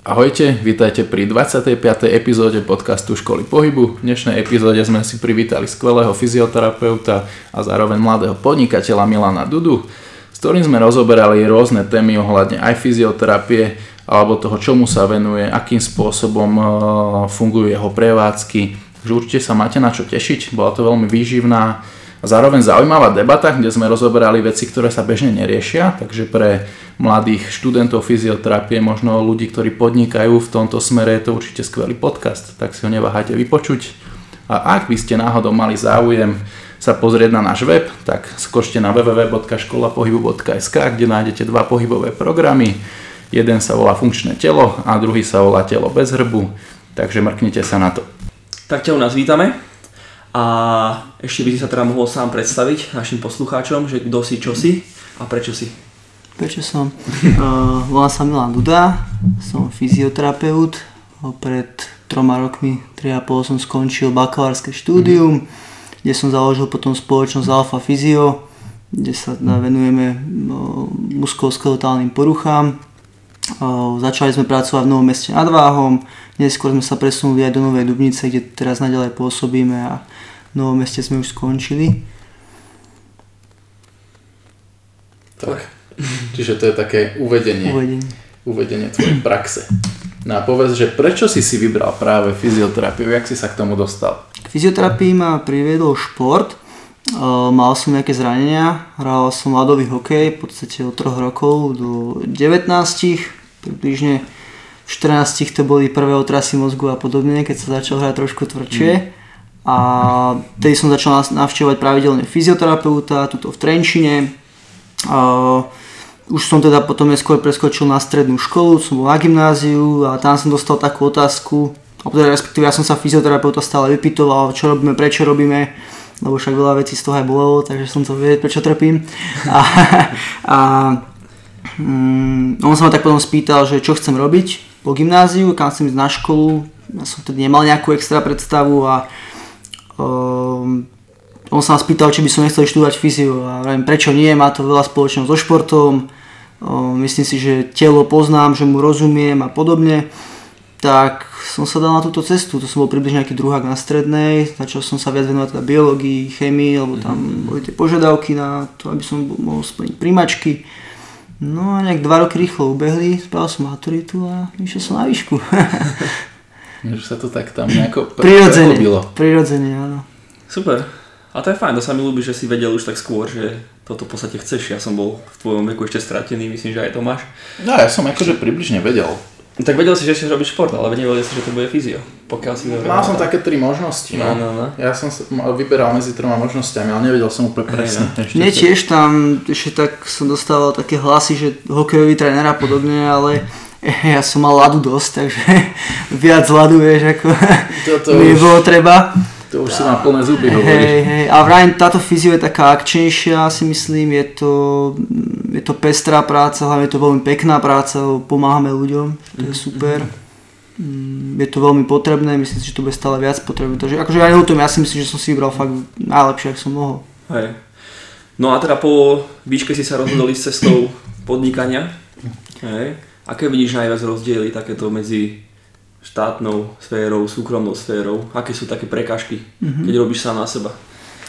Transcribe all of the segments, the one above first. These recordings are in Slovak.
Ahojte, vítajte pri 25. epizóde podcastu Školy pohybu. V dnešnej epizóde sme si privítali skvelého fyzioterapeuta a zároveň mladého podnikateľa Milana Dudu, s ktorým sme rozoberali rôzne témy ohľadne aj fyzioterapie, alebo toho, čomu sa venuje, akým spôsobom e, fungujú jeho prevádzky. Takže určite sa máte na čo tešiť, bola to veľmi výživná zároveň zaujímavá debata, kde sme rozoberali veci, ktoré sa bežne neriešia, takže pre mladých študentov fyzioterapie, možno ľudí, ktorí podnikajú v tomto smere, je to určite skvelý podcast, tak si ho neváhajte vypočuť. A ak by ste náhodou mali záujem sa pozrieť na náš web, tak skočte na www.školapohybu.sk, kde nájdete dva pohybové programy. Jeden sa volá Funkčné telo a druhý sa volá Telo bez hrbu, takže mrknite sa na to. Tak ťa u nás vítame. A ešte by si sa teda mohol sám predstaviť našim poslucháčom, že kto si, čo si a prečo si. Prečo som? uh, volám sa Milan Duda, som fyzioterapeut. Pred troma rokmi, 3,5 som skončil bakalárske štúdium, mm-hmm. kde som založil potom spoločnosť Alfa Physio, kde sa teda venujeme uh, muskuloskeletálnym poruchám. Uh, začali sme pracovať v Novom meste nad Váhom, neskôr sme sa presunuli aj do Novej Dubnice, kde teraz naďalej pôsobíme a Novom meste sme už skončili. Tak, čiže to je také uvedenie, Uvedenie. uvedenie tvojej praxe. No a povedz, že prečo si si vybral práve fyzioterapiu, jak si sa k tomu dostal? K fyzioterapii ma priviedol šport. Mal som nejaké zranenia, hral som ľadový hokej v podstate od 3 rokov do 19, približne v 14 to boli prvé otrasy mozgu a podobne, keď sa začal hrať trošku tvrdšie. Mm. A tedy som začal navštevovať pravidelne fyzioterapeuta, tuto v Trenčine. Uh, už som teda potom neskôr preskočil na strednú školu, som bol na gymnáziu a tam som dostal takú otázku, teda respektíve ja som sa fyzioterapeuta stále vypytoval, čo robíme, prečo robíme, lebo však veľa vecí z toho aj bolo, takže som to vedieť, prečo trpím. A, a um, on sa ma tak potom spýtal, že čo chcem robiť po gymnáziu, kam chcem ísť na školu, ja som tedy nemal nejakú extra predstavu a um, on sa nás pýtal, či by som nechcel študovať fyziu a vravím, prečo nie, má to veľa spoločného so športom, myslím si, že telo poznám, že mu rozumiem a podobne, tak som sa dal na túto cestu, to som bol približne nejaký druhák na strednej, začal som sa viac venovať teda biológii, chemii, lebo tam mm-hmm. boli tie požiadavky na to, aby som mohol splniť príjmačky. No a nejak dva roky rýchlo ubehli, spravil som maturitu a išiel som na výšku. Že sa to tak tam nejako prirodzene, prirodzene, áno. Super. A to je fajn, to sa mi ľúbi, že si vedel už tak skôr, že toto v podstate chceš. Ja som bol v tvojom veku ešte stratený, myslím, že aj to máš. No ja som akože približne vedel. Tak vedel si, že chceš robiť šport, ale nevedel si, že to bude fyzio. Pokiaľ si Mal som také tri možnosti. No. No, no, no. Ja som sa vyberal medzi troma možnosťami, ale nevedel som úplne presne. No. Nie, tiež tam ešte tak som dostával také hlasy, že hokejový tréner a podobne, ale ja som mal ľadu dosť, takže viac ľadu, vieš, ako Toto mi už- bolo treba. To už si na plné zuby Hej, hej, a vrajím, táto fyzio je taká akčnejšia, si myslím, je to, je to pestrá práca, hlavne je to veľmi pekná práca, pomáhame ľuďom, to je super. Mm, Je to veľmi potrebné, myslím si, že to bude stále viac potrebné, takže akože ja neľutujem, ja si myslím, že som si vybral fakt najlepšie, ak som mohol. Hej. No a teda po výške si sa rozhodol ísť cestou podnikania. Hej. Aké vidíš najviac rozdiely takéto medzi štátnou sférou, súkromnou sférou? Aké sú také prekážky, mm-hmm. keď robíš sám na seba?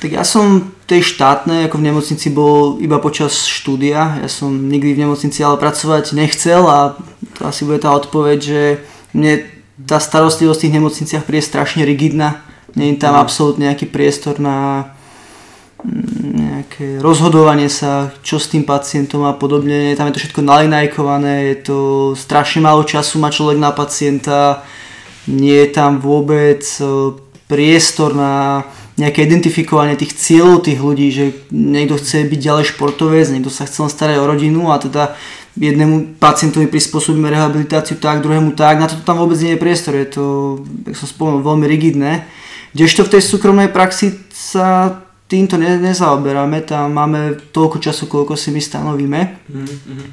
Tak ja som tej štátnej ako v nemocnici bol iba počas štúdia. Ja som nikdy v nemocnici ale pracovať nechcel a to asi bude tá odpoveď, že mne tá starostlivosť v tých nemocniciach príde strašne rigidná. Nie je tam absolútne nejaký priestor na mm, nejaké rozhodovanie sa, čo s tým pacientom a podobne. Tam je to všetko nalinajkované, je to strašne málo času má človek na pacienta, nie je tam vôbec e, priestor na nejaké identifikovanie tých cieľov tých ľudí, že niekto chce byť ďalej športovec, niekto sa chce len starať o rodinu a teda jednému pacientovi prispôsobíme rehabilitáciu tak, druhému tak, na to tam vôbec nie je priestor, je to, jak som spomenul, veľmi rigidné. Kdežto v tej súkromnej praxi sa týmto ne, nezaoberáme, tam máme toľko času, koľko si my stanovíme. Mm-hmm.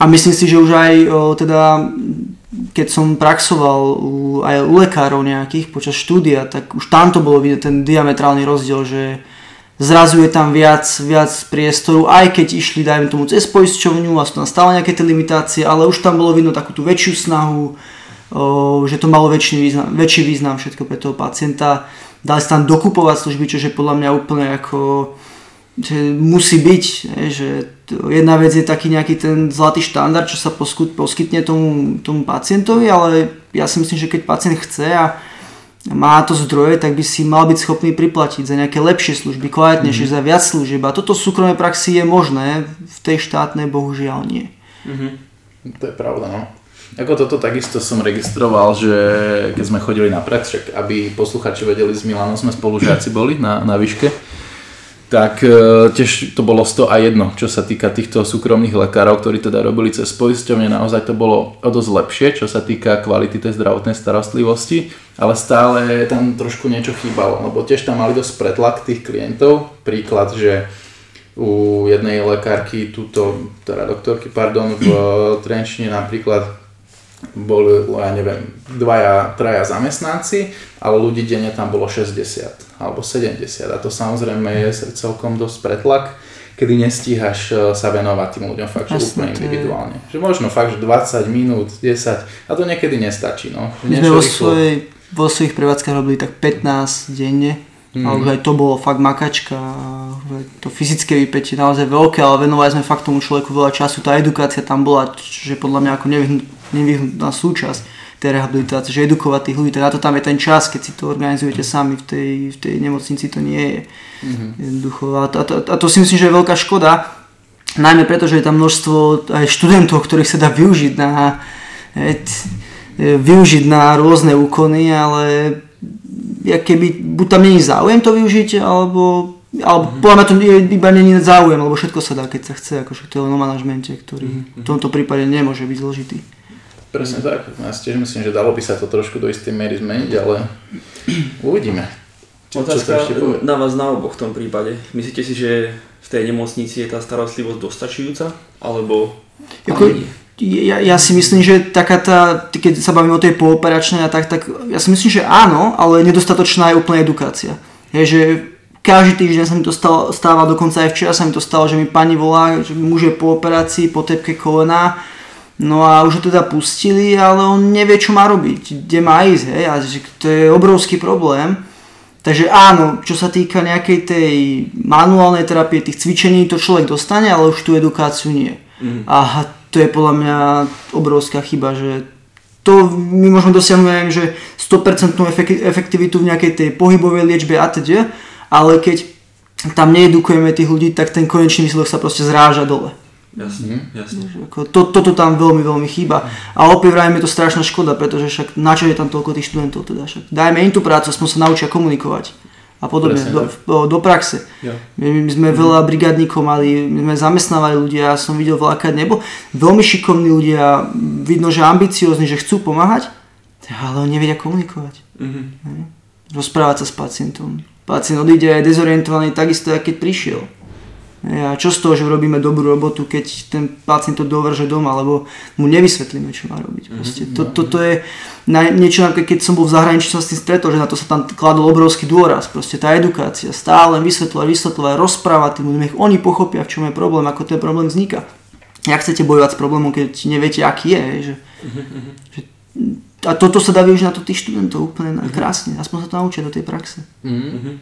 A myslím si, že už aj o, teda, keď som praxoval u, aj u lekárov nejakých počas štúdia, tak už tam to bolo vidieť ten diametrálny rozdiel, že zrazu je tam viac, viac priestoru, aj keď išli, dajme tomu, cez poisťovňu a sú tam stále nejaké tie limitácie, ale už tam bolo vidno takú tú väčšiu snahu, o, že to malo väčší význam, väčší význam všetko pre toho pacienta. Dali sa tam dokupovať služby, čo je podľa mňa úplne ako že musí byť, že jedna vec je taký nejaký ten zlatý štandard, čo sa poskytne tomu, tomu pacientovi, ale ja si myslím, že keď pacient chce a má to zdroje, tak by si mal byť schopný priplatiť za nejaké lepšie služby, kvalitnejšie, mm-hmm. za viac služieb. A toto v súkromnej praxi je možné, v tej štátnej bohužiaľ nie. Mm-hmm. To je pravda, no. Ako toto takisto som registroval, že keď sme chodili na prax, však aby posluchači vedeli, z Milano sme spolužiaci boli na, na výške, tak e, tiež to bolo 100 a jedno, čo sa týka týchto súkromných lekárov, ktorí teda robili cez poisťovne, naozaj to bolo o dosť lepšie, čo sa týka kvality tej zdravotnej starostlivosti, ale stále tam trošku niečo chýbalo, lebo tiež tam mali dosť pretlak tých klientov, príklad, že u jednej lekárky, túto, teda doktorky, pardon, v Trenčine napríklad boli, ja neviem, dvaja, traja zamestnanci, ale ľudí denne tam bolo 60 alebo 70 a to samozrejme je celkom dosť pretlak, kedy nestíhaš e, sa venovať tým ľuďom fakt, že úplne individuálne. Že možno fakt, že 20 minút, 10 a to niekedy nestačí. No. My sme vo, svojej, vo svojich prevádzkach robili tak 15 denne, mm. ale aj to bolo fakt makačka, to fyzické vypätie naozaj veľké, ale venovali sme fakt tomu človeku veľa času, tá edukácia tam bola, že podľa mňa ako nevyhnutná súčasť tej rehabilitácie, že edukovať tých ľudí, teda to tam je ten čas, keď si to organizujete sami v tej, v tej nemocnici, to nie je mm-hmm. jednoducho. A to, a, to, a to si myslím, že je veľká škoda, najmä preto, že je tam množstvo aj študentov, ktorých sa dá využiť na, využiť na rôzne úkony, ale ja keby, buď tam není záujem to využiť, alebo alebo mm-hmm. podľa mňa to je, iba není záujem, lebo všetko sa dá, keď sa chce, akože to je len o manažmente, ktorý mm-hmm. v tomto prípade nemôže byť zložitý. Presne tak. Ja si tiež myslím, že dalo by sa to trošku do istej miery zmeniť, ale uvidíme. Čo, Otázka čo na vás na oboch v tom prípade. Myslíte si, že v tej nemocnici je tá starostlivosť dostačujúca? Alebo... Jako, ja, ja si myslím, že taká tá, keď sa bavíme o tej pooperačnej a tak, tak ja si myslím, že áno, ale nedostatočná je úplne edukácia. Je, že každý týždeň sa mi to stalo, stáva, dokonca aj včera sa mi to stalo, že mi pani volá, že muž je po operácii, po tepke kolena No a už ho teda pustili, ale on nevie, čo má robiť, kde má ísť, hej, a to je obrovský problém. Takže áno, čo sa týka nejakej tej manuálnej terapie, tých cvičení, to človek dostane, ale už tú edukáciu nie. Mm. A to je podľa mňa obrovská chyba, že to my môžeme dosiahnuť, že 100% efektivitu v nejakej tej pohybovej liečbe a teď, ale keď tam needukujeme tých ľudí, tak ten konečný výsledok sa proste zráža dole. Jasne, mm-hmm. jasne. Ako, to, toto tam veľmi, veľmi chýba. A opäť vrajme je to strašná škoda, pretože však na čo je tam toľko tých študentov teda však. Dajme im tú prácu, aspoň sa naučia komunikovať a podobne, do, do, do praxe. Ja. My, my sme mm-hmm. veľa brigádnikov mali, my sme zamestnávali ľudia, ja som videl veľakrát nebo, veľmi šikovní ľudia, vidno, že ambiciózni, že chcú pomáhať, ale oni nevedia komunikovať. Mm-hmm. Rozprávať sa s pacientom. Pacient odíde aj dezorientovaný takisto, ako keď prišiel. A čo z toho, že robíme dobrú robotu, keď ten pacient to dovrže doma, alebo mu nevysvetlíme, čo má robiť. Mhm, Proste, to, toto je na niečo, keď som bol v zahraničí, som s tým stretol, že na to sa tam kladol obrovský dôraz. Proste tá edukácia, stále vysvetľovať, vysvetľovať, rozprávať tým ľuďom, nech oni pochopia, v čom je problém, ako ten problém vzniká. Jak chcete bojovať s problémom, keď neviete, aký je. Že, mhm, že, a toto sa dá využiť na to tých študentov úplne krásne, aspoň sa to naučia do tej praxe. Mm-hmm.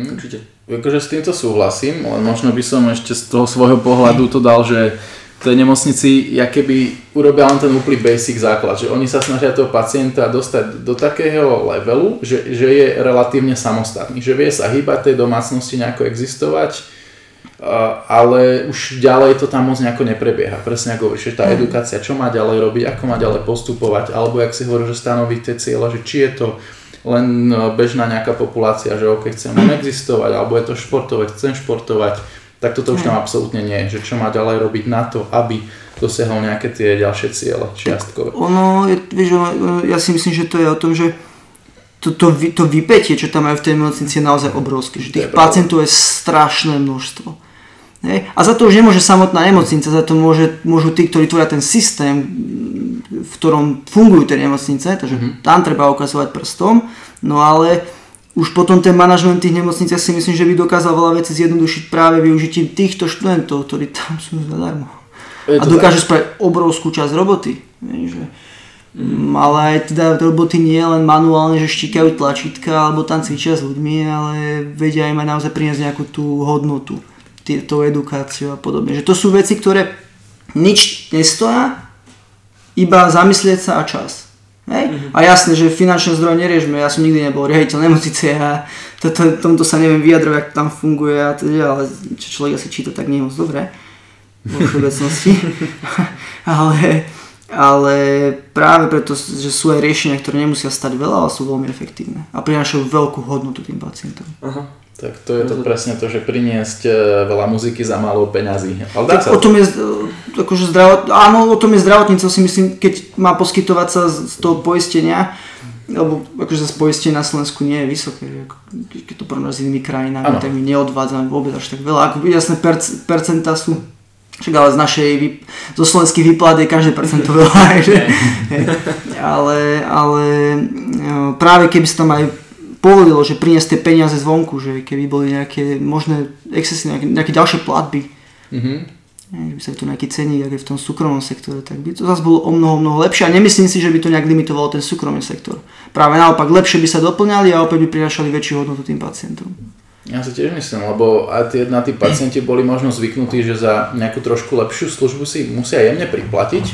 Hm? Určite. Akože s týmto súhlasím, len možno by som ešte z toho svojho pohľadu to dal, že tej nemocnici, ja keby urobia len ten úplný basic základ, že oni sa snažia toho pacienta dostať do takého levelu, že, že je relatívne samostatný, že vie sa hýbať tej domácnosti, nejako existovať, ale už ďalej to tam moc nejako neprebieha. Presne ako hovoríš, že tá hm. edukácia, čo má ďalej robiť, ako má ďalej postupovať, alebo jak si hovorí, že stanoviť tie cieľa, že či je to len e, bežná nejaká populácia, že ok, chcem len existovať, alebo je to športovať, chcem športovať, tak toto už tam absolútne nie je, že čo má ďalej robiť na to, aby dosiahol nejaké tie ďalšie ciele čiastkové. Ono, je, vieš, ja si myslím, že to je o tom, že to, to, to vypetie, čo tam majú v tej nemocnici je naozaj obrovské, že tých pacientov je strašné množstvo. Hej? A za to už nemôže samotná nemocnica, za to môže, môžu tí, ktorí tvoria ten systém, v ktorom fungujú tie nemocnice, takže mm-hmm. tam treba ukazovať prstom, no ale už potom ten manažment tých nemocníc, ja si myslím, že by dokázal veľa vecí zjednodušiť práve využitím týchto študentov, ktorí tam sú zadarmo. A dokážu spraviť obrovskú časť roboty. Že, mm. Ale aj teda roboty nie len manuálne, že štíkajú tlačítka alebo tam cvičia s ľuďmi, ale vedia im aj naozaj priniesť nejakú tú hodnotu, tú edukáciu a podobne. Že to sú veci, ktoré nič nestoja, iba zamyslieť sa a čas. Hej? Mm-hmm. A jasné, že finančné zdroje neriešme, ja som nikdy nebol riaditeľ nemocnice a to, to, tomto sa neviem vyjadrovať, ako tam funguje a teda, ale čo človek asi číta, tak nie je moc dobré vo všeobecnosti. ale, ale práve preto, že sú aj riešenia, ktoré nemusia stať veľa, ale sú veľmi efektívne a prinášajú veľkú hodnotu tým pacientom. Aha. Tak to je to presne to, že priniesť e, veľa muziky za málo peňazí. Ale dá sa... O tom je, e, akože zdravot, áno, o tom je zdravotníctvo si myslím, keď má poskytovať sa z toho poistenia, lebo akože zase poistenie na Slovensku nie je vysoké, keď to porovnáš s inými krajinami, ano. tak my neodvádzame vôbec až tak veľa. Ako jasné perc, percentá sú však ale z našej, zo slovenských výplat je každé percento veľa, že, ale, ale e, práve keby sa tam aj povolilo, že priniesť tie peniaze zvonku, že keby boli nejaké možné excesy, nejaké, nejaké ďalšie platby, mm-hmm. že by sa tu nejaký ceník, ako je v tom súkromnom sektore, tak by to zase bolo o mnoho, mnoho lepšie a nemyslím si, že by to nejak limitovalo ten súkromný sektor. Práve naopak, lepšie by sa doplňali a opäť by prinašali väčšiu hodnotu tým pacientom. Ja si tiež myslím, lebo aj tí, na tí pacienti boli možno zvyknutí, že za nejakú trošku lepšiu službu si musia jemne priplatiť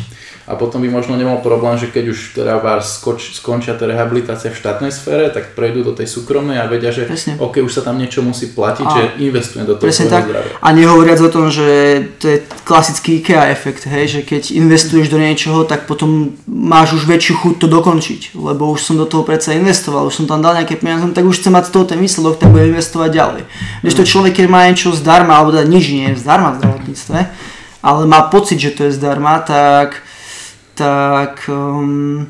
a potom by možno nemal problém, že keď už teda vás skoč, skončia tá rehabilitácia v štátnej sfére, tak prejdú do tej súkromnej a vedia, že Presne. OK, už sa tam niečo musí platiť, a že investujem do toho svojho zdravia. A nehovoriac o tom, že to je klasický IKEA efekt, hej, že keď investuješ do niečoho, tak potom máš už väčšiu chuť to dokončiť, lebo už som do toho predsa investoval, už som tam dal nejaké peniaze, tak už chcem mať z toho ten výsledok, tak budem investovať ďalej. Když to človek, keď má niečo zdarma, alebo teda nič nie je zdarma v zdravotníctve, ale má pocit, že to je zdarma, tak tak um,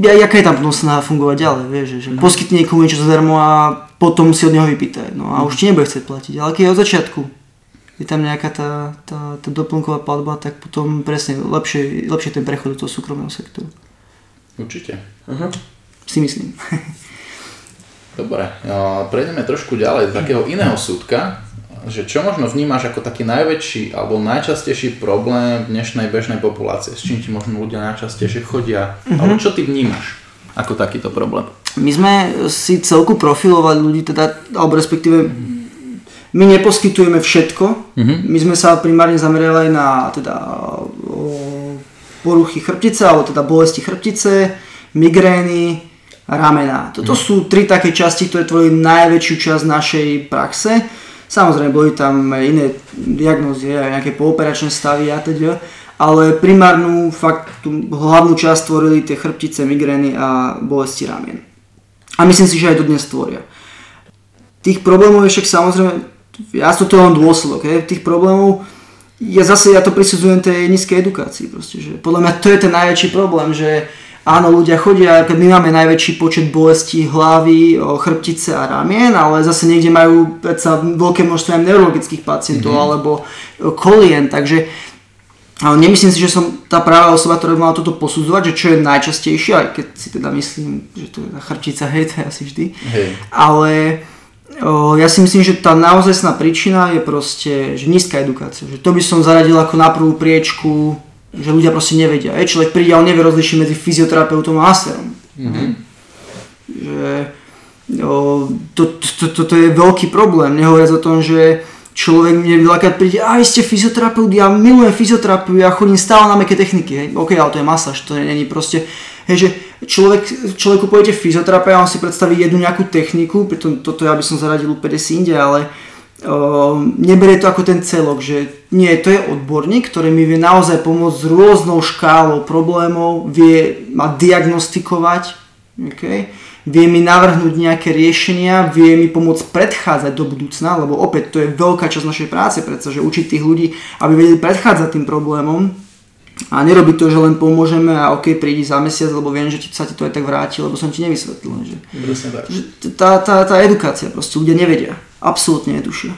jaká je tam potom snaha fungovať ďalej, vieš, že mm. poskytne niekomu niečo zadarmo a potom si od neho vypýtaj, no a už ti nebude chcieť platiť, ale keď je od začiatku, je tam nejaká tá, tá, tá doplnková platba, tak potom presne lepšie, lepšie ten prechod do toho súkromného sektoru. Určite. Uh-huh. Si myslím. Dobre, prejdeme trošku ďalej do takého iného súdka, že čo možno vnímaš ako taký najväčší alebo najčastejší problém dnešnej bežnej populácie? S čím ti možno ľudia najčastejšie chodia? Mm-hmm. Alebo čo ty vnímaš ako takýto problém? My sme si celku profilovali ľudí, teda, alebo respektíve my neposkytujeme všetko. Mm-hmm. My sme sa primárne zamerali na teda, poruchy chrbtice, alebo teda bolesti chrbtice, migrény, ramena. Toto mm. sú tri také časti, ktoré tvorí najväčšiu časť našej praxe. Samozrejme, boli tam iné diagnózy, nejaké pooperačné stavy a teda, ale primárnu, fakt tú hlavnú časť tvorili tie chrbtice, migrény a bolesti ramien. A myslím si, že aj dodnes tvoria. Tých problémov je však samozrejme, ja to je len dôsledok, hej, tých problémov, ja zase ja to prisudzujem tej nízkej edukácii, proste, že podľa mňa to je ten najväčší problém, že Áno, ľudia chodia, keď my máme najväčší počet bolestí hlavy, chrbtice a ramien, ale zase niekde majú predsa veľké množstvo neurologických pacientov mm-hmm. alebo kolien, takže ale nemyslím si, že som tá práva osoba, ktorá by mala toto posudzovať, že čo je najčastejšie, aj keď si teda myslím, že to je chrbtica, hej, to je asi vždy. Hej. Ale o, ja si myslím, že tá naozajstná príčina je proste, že nízka edukácia. Že to by som zaradil ako na prvú priečku že ľudia proste nevedia. Je, človek príde a on nevie rozlišiť medzi fyzioterapeutom a masterom. Mm-hmm. Že, o, to, to, to, to je veľký problém, nehovoriac o tom, že človek mne veľakrát príde, a vy ste fyzioterapeut, ja milujem fyzioterapiu, ja chodím stále na meké techniky, hej. ok, ale to je masáž, to není proste, hej, že človek, človeku poviete fyzioterapia on si predstaví jednu nejakú techniku, preto toto ja by som zaradil úplne inde, ale neberie to ako ten celok, že nie, to je odborník, ktorý mi vie naozaj pomôcť s rôznou škálou problémov, vie ma diagnostikovať, okay? vie mi navrhnúť nejaké riešenia, vie mi pomôcť predchádzať do budúcna, lebo opäť to je veľká časť našej práce, pretože učiť tých ľudí, aby vedeli predchádzať tým problémom a nerobiť to, že len pomôžeme a ok, prídi za mesiac, lebo viem, že ti, sa ti to aj tak vráti, lebo som ti nevysvetlil. Že, že tá, tá, tá edukácia, proste ľudia nevedia absolútne netušia.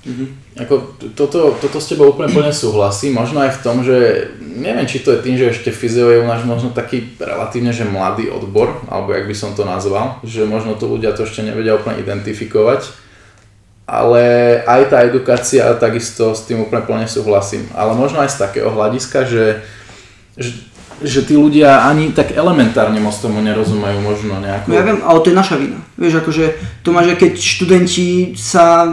Mm-hmm. Ako, toto, toto s tebou úplne plne súhlasí, možno aj v tom, že neviem, či to je tým, že ešte fyzio je u nás možno taký relatívne, že mladý odbor, alebo jak by som to nazval, že možno to ľudia to ešte nevedia úplne identifikovať, ale aj tá edukácia, takisto s tým úplne plne súhlasím. Ale možno aj z takého hľadiska, že, že že tí ľudia ani tak elementárne moc tomu nerozumejú možno nejako. No ja viem, ale to je naša vina. Vieš, akože to máš, že keď študenti sa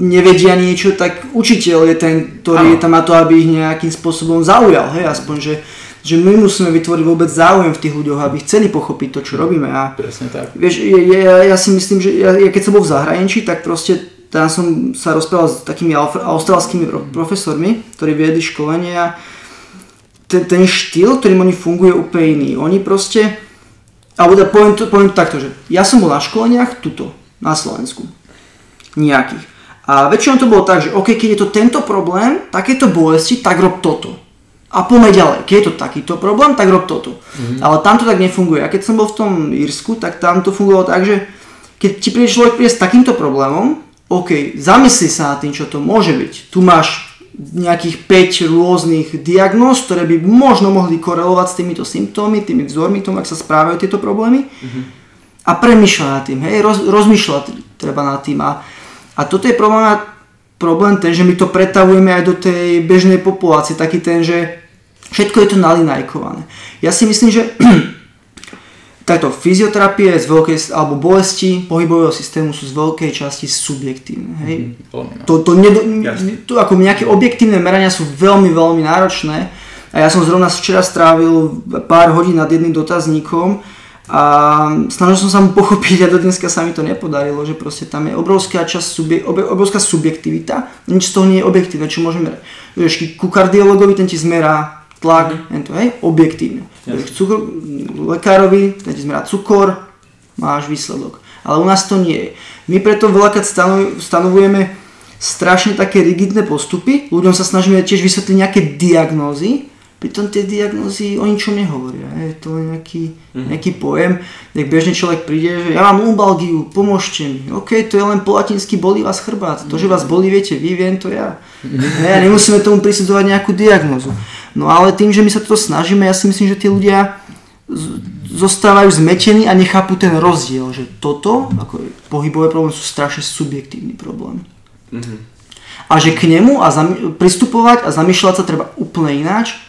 nevedia niečo, tak učiteľ je ten, ktorý ano. je tam na to, aby ich nejakým spôsobom zaujal, hej, aspoň, že, že my musíme vytvoriť vôbec záujem v tých ľuďoch, aby chceli pochopiť to, čo robíme. A, Presne tak. Vieš, ja, ja si myslím, že ja, ja keď som bol v zahraničí, tak proste tam som sa rozprával s takými australskými profesormi, ktorí viedli školenia ten, ten štýl, ktorým oni funguje úplne iný. Oni proste, alebo da, poviem, to, poviem to takto, že ja som bol na školeniach tuto, na Slovensku. Nejakých. A väčšinou to bolo tak, že OK, keď je to tento problém, takéto bolesti, tak rob toto. A poďme ďalej. Keď je to takýto problém, tak rob toto. Mm-hmm. Ale tam to tak nefunguje. A keď som bol v tom Írsku, tak tam to fungovalo tak, že keď ti príde človek príde s takýmto problémom, OK, zamysli sa nad tým, čo to môže byť. Tu máš nejakých 5 rôznych diagnóz, ktoré by možno mohli korelovať s týmito symptómy, tými vzormi, tomu, ak sa správajú tieto problémy. Mm-hmm. A premýšľa nad tým, hej, roz, rozmýšľa treba nad tým. A, a toto je problém, problém ten, že my to pretavujeme aj do tej bežnej populácie, taký ten, že všetko je to nalinajkované. Ja si myslím, že Takto, fyzioterapie z veľkej, alebo bolesti pohybového systému sú z veľkej časti subjektívne. Hej? Mm, to, to, nedo, to, ako nejaké objektívne merania sú veľmi, veľmi náročné. A ja som zrovna včera strávil pár hodín nad jedným dotazníkom a snažil som sa mu pochopiť a do dneska sa mi to nepodarilo, že proste tam je obrovská časť, subje, obrovská subjektivita, nič z toho nie je objektívne, čo môžeme merať. Ku kardiologovi ten ti zmerá tlak, mm. to, hej, objektívne. Cukor, lekárovi, ten ti zmerá cukor, máš výsledok. Ale u nás to nie je. My preto veľakrát stanovujeme strašne také rigidné postupy, ľuďom sa snažíme tiež vysvetliť nejaké diagnózy, pritom tie diagnózy o ničom nehovoria. Je to nejaký, mm-hmm. nejaký pojem, nech bežne človek príde, že ja mám umbalgiu, pomôžte mi. OK, to je len po latinsky bolí vás chrbát. To, že vás bolí, viete vy, viem to ja. Mm-hmm. Ja nemusíme tomu prisudzovať nejakú diagnózu. No ale tým, že my sa toto snažíme, ja si myslím, že tí ľudia zostávajú zmetení a nechápu ten rozdiel, že toto, ako pohybové problémy, sú strašne subjektívny problém. Mm-hmm. A že k nemu a zami- pristupovať a zamýšľať sa treba úplne ináč,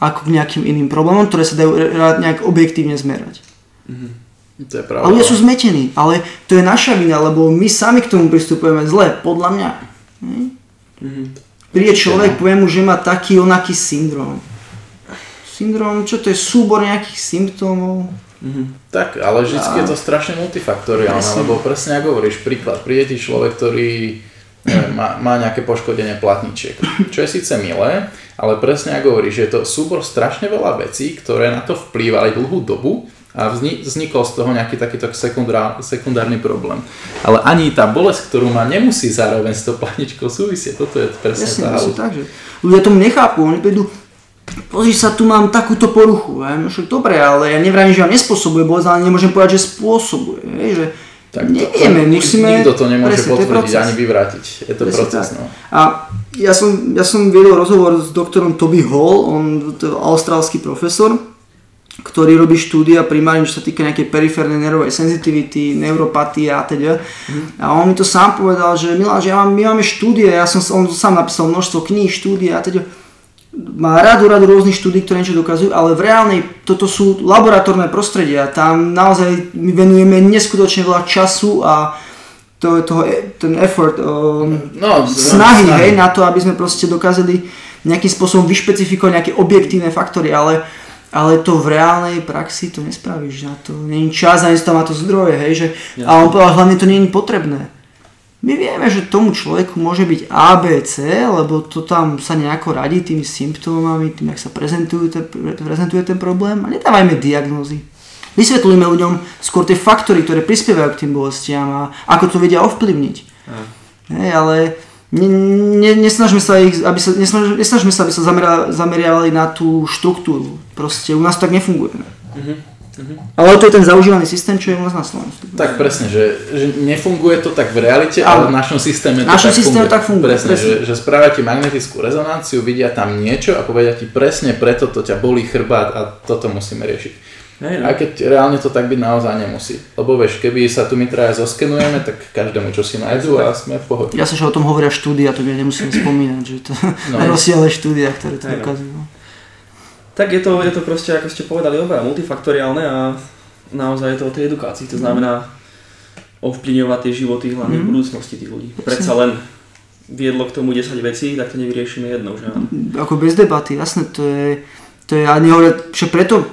ako k nejakým iným problémom, ktoré sa dajú nejak objektívne zmerať. Mm-hmm. To je pravda. A ľudia sú zmetení, ale to je naša vina, lebo my sami k tomu pristupujeme zle, podľa mňa. Mm-hmm. Príde človek, povie mu, že má taký onaký syndrom. Syndrom, čo to je súbor nejakých symptómov. Mm-hmm. Tak, ale vždy a... je to strašne multifaktoriálne, lebo presne ako hovoríš, príklad, príde ti človek, ktorý neviem, má, má nejaké poškodenie platničiek, čo je síce milé, ale presne ako hovoríš, je to súbor strašne veľa vecí, ktoré na to vplývali dlhú dobu a vznikol z toho nejaký takýto sekundár, sekundárny problém. Ale ani tá bolesť, ktorú má, nemusí zároveň s tou platničkou súvisieť. Toto je presne Jasne, tá tak, že ľudia tomu nechápu, oni prídu, pozri sa, tu mám takúto poruchu, no však dobre, ale ja nevrajím, že vám nespôsobuje bolesť, ale nemôžem povedať, že spôsobuje, že tak Nevieme, to, musíme... Nikto to nemôže presne, potvrdiť ani vyvrátiť. Je to presne proces. No. A ja som, ja som viedol rozhovor s doktorom Toby Hall, on to austrálsky profesor, ktorý robí štúdia primárne, čo sa týka nejakej periférnej nervovej sensitivity, neuropatie a teda. Mm. A on mi to sám povedal, že Milan, že ja mám, my máme štúdie, ja som, on sám napísal množstvo kníh, štúdie a teda má radu, radu rôznych štúdí, ktoré niečo dokazujú, ale v reálnej, toto sú laboratórne prostredia, tam naozaj my venujeme neskutočne veľa času a to, toho, e, ten effort, um, no, snahy, snahy. Hej, na to, aby sme proste dokázali nejakým spôsobom vyšpecifikovať nejaké objektívne faktory, ale, ale to v reálnej praxi to nespravíš, na to není čas, ani tam má to zdroje, hej, že, a on povedal, hlavne to je potrebné. My vieme, že tomu človeku môže byť ABC, lebo to tam sa nejako radí tými symptómami, tým, jak sa prezentuje ten, prezentuje ten problém a nedávajme diagnózy. Vysvetlíme ľuďom skôr tie faktory, ktoré prispievajú k tým bolestiam a ako to vedia ovplyvniť. Mm. Hej, ale ne, ne, nesnažme sa, ich, aby sa, nesnažme, nesnažme sa, aby sa zameriavali, zameriavali na tú štruktúru. Proste u nás to tak nefunguje. Mm-hmm. Ale to je ten zaužívaný systém, čo je u nás na Slovensku. Tak presne, že, že nefunguje to tak v realite, ale v našom systéme to našom tak systéme funguje. tak funguje, Presne, presne. Že, že spravia ti magnetickú rezonanciu, vidia tam niečo a povedia ti presne preto to ťa bolí chrbát a toto musíme riešiť. Hej, no. Aj keď reálne to tak byť naozaj nemusí. Lebo vieš, keby sa tu my traja zoskenujeme, tak každému čo si nájdu a sme v pohode. Ja sa, že o tom hovoria štúdia, to ja nemusím spomínať, že to No. rozsiahle štúdia, ktoré to Hej, no. Tak je to, je to proste, ako ste povedali, obaja multifaktoriálne a naozaj je to o tej edukácii. To znamená ovplyvňovať tie životy hlavne v Mhm. budúcnosti tých ľudí. Predsa len viedlo k tomu 10 vecí, tak to nevyriešime jednou, že áno. Ako bez debaty, jasné, to je, to je, a nehovoria, že preto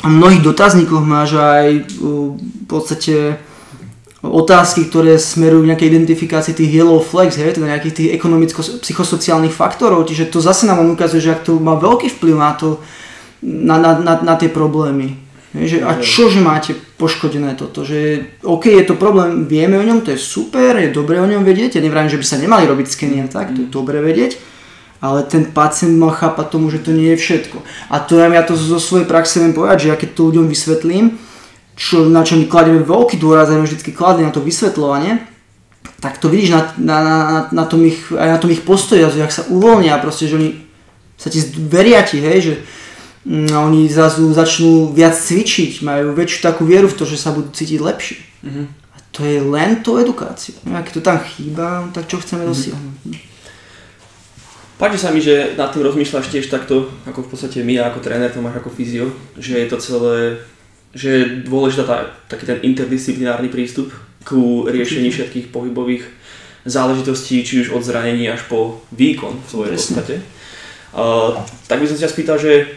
v mnohých dotazníkoch máš aj v podstate otázky, ktoré smerujú k nejakej identifikácii tých yellow flags, hej, teda nejakých tých ekonomicko-psychosociálnych faktorov, čiže to zase nám ukazuje, že ak to má veľký vplyv na to, na, na, na, na tie problémy. Hej, že, a čo, že máte poškodené toto, že OK, je to problém, vieme o ňom, to je super, je dobre o ňom vedieť, ja nevrám, že by sa nemali robiť skeny a tak, to je dobre vedieť, ale ten pacient mal chápať tomu, že to nie je všetko. A to ja, ja to zo svojej praxe viem povedať, že ja keď to ľuďom vysvetlím, čo, na čo my kladieme veľký dôraz, aj vždy kladli na to vysvetľovanie, tak to vidíš na, na, na, na, tom ich, aj na tom ich postoji, že ak sa uvoľnia, proste, že oni sa ti veria ti, hej, že mm, oni zrazu začnú viac cvičiť, majú väčšiu takú vieru v to, že sa budú cítiť lepšie. Mhm. A to je len to edukáciu. No, Ak to tam chýba, tak čo chceme dosiahnuť? Páči sa mi, že nad tým rozmýšľaš tiež takto, ako v podstate my ako tréner, to máš ako fyzio, že je to celé, že je dôležitá tá, taký ten interdisciplinárny prístup ku riešení všetkých pohybových záležitostí, či už od zranení až po výkon v svojej podstate. Uh, tak by som sa spýtal, že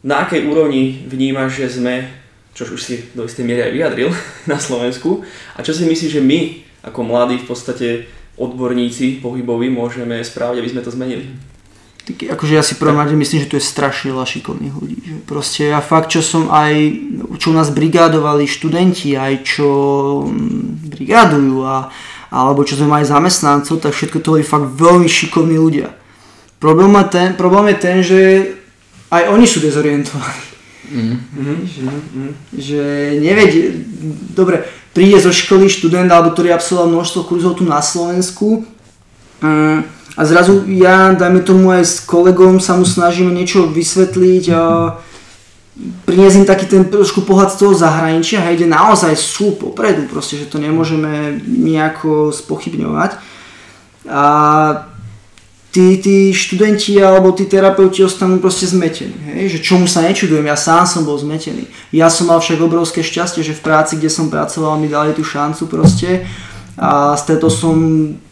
na akej úrovni vnímaš, že sme, čo už si do istej miery aj vyjadril, na Slovensku, a čo si myslíš, že my ako mladí v podstate odborníci pohyboví môžeme spraviť, aby sme to zmenili? Tak, akože ja si prvom rade myslím, že to je strašne veľa šikovných ľudí. Že proste ja fakt, čo som aj, čo u nás brigádovali študenti, aj čo mm, brigádujú a, alebo čo sme mali zamestnancov, tak všetko to boli fakt veľmi šikovní ľudia. Problém, ten, problém je ten, že aj oni sú dezorientovaní. Že, že nevedie, dobre, príde zo školy študent, alebo ktorý absolvoval množstvo kurzov tu na Slovensku mm, a zrazu ja, dajme tomu aj s kolegom, sa mu snažíme niečo vysvetliť a priniesť im taký ten trošku pohľad z toho zahraničia a ide naozaj sú popredu, proste, že to nemôžeme nejako spochybňovať. A tí, tí študenti alebo tí terapeuti ostanú proste zmetení. Hej? Že čomu sa nečudujem, ja sám som bol zmetený. Ja som mal však obrovské šťastie, že v práci, kde som pracoval, mi dali tú šancu proste a stretol som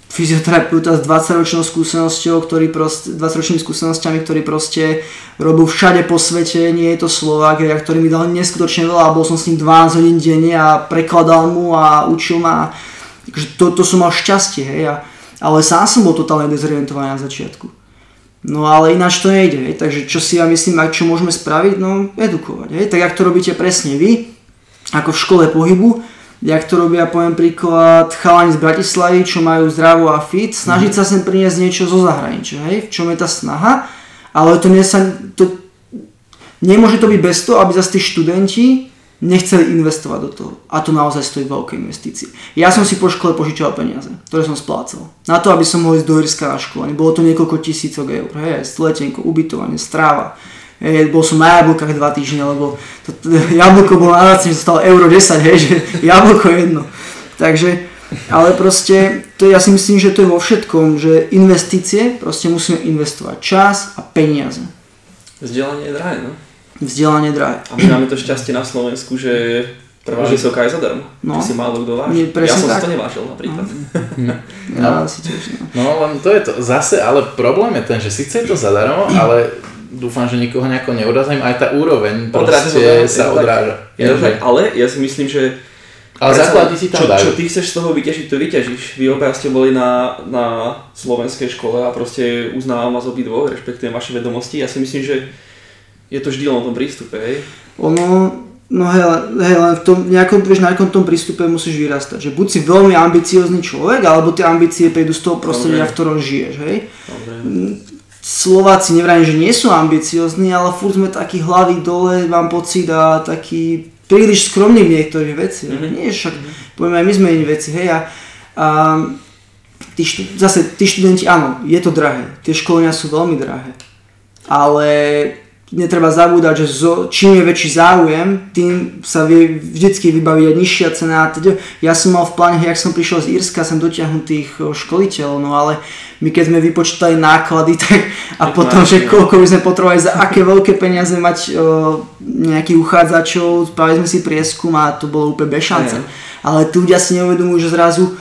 fyzioterapeuta s 20-ročnou skúsenosťou, ktorý proste, 20-ročnými skúsenosťami, ktorý proste robil všade po svete, nie je to Slovák, a ktorý mi dal neskutočne veľa a bol som s ním 12 hodín denne a prekladal mu a učil ma. Takže to, to som mal šťastie, hej. A, ale sám som bol totálne dezorientovaný na začiatku. No ale ináč to nejde, hej. takže čo si ja myslím, čo môžeme spraviť, no edukovať, hej. tak jak to robíte presne vy, ako v škole pohybu, jak to robia, poviem príklad, chalani z Bratislavy, čo majú zdravú a fit, snažiť sa sem priniesť niečo zo zahraničia, hej, v čom je tá snaha, ale to, nie sa, to nemôže to byť bez toho, aby zase tí študenti nechceli investovať do toho. A to naozaj stojí veľké investície. Ja som si po škole požičal peniaze, ktoré som splácal. Na to, aby som mohol ísť do Irska na školenie. Bolo to niekoľko tisícok eur. Hej, letenko, ubytovanie, stráva. Hej, bol som na jablkách dva týždne, lebo to, to, jablko bolo na že stalo euro 10, hej, že jablko jedno. Takže, ale proste, to ja si myslím, že to je vo všetkom, že investície, proste musíme investovať čas a peniaze. Vzdelanie je drahé, no. Vzdelanie drahé. A my máme to šťastie na Slovensku, že prvá vysoká je zadarmo. No. No. si málo kto váži. Ja som tak. si to nevážil napríklad. Ja si tiež, no. No len to je to. Zase, ale problém je ten, že síce je to zadarmo, ale dúfam, že nikoho nejako neurazím, aj tá úroveň proste sa odráža. To tak, ale ja si myslím, že Ale základy si tam čo, dajú. čo ty chceš z toho vyťažiť, to vyťažíš. Vy obaja ste boli na, na slovenskej škole a proste uznávam vás obidvoch, respektujem vaše vedomosti. Ja si myslím, že je to vždy len o tom prístupe, hej. Ono, no hej, hej len v tom nejakom, vieš, na nejakom tom prístupe musíš vyrastať. Že buď si veľmi ambiciózny človek, alebo tie ambície prídu z toho prostredia, v ktorom žiješ, hej. Dobre. Mm, Slováci nevrajím, že nie sú ambiciozní, ale furt sme takí hlavy dole, mám pocit a taký príliš skromní v niektorých veciach. Mm-hmm. Nie, však mm-hmm. poviem aj my sme iní veci, hej, a, a tí, zase tí študenti, áno, je to drahé, tie školenia sú veľmi drahé, ale netreba zabúdať, že zo, čím je väčší záujem, tým sa vie vždycky vybaviť nižšia cena. Ja som mal v pláne, jak som prišiel z Írska, som dotiahnutých školiteľov, no ale my keď sme vypočítali náklady, tak a potom, že koľko by sme potrebovali za aké veľké peniaze mať o, nejakých uchádzačov, spravili sme si prieskum a to bolo úplne bez šance. Ale tu ľudia si neuvedomujú, že zrazu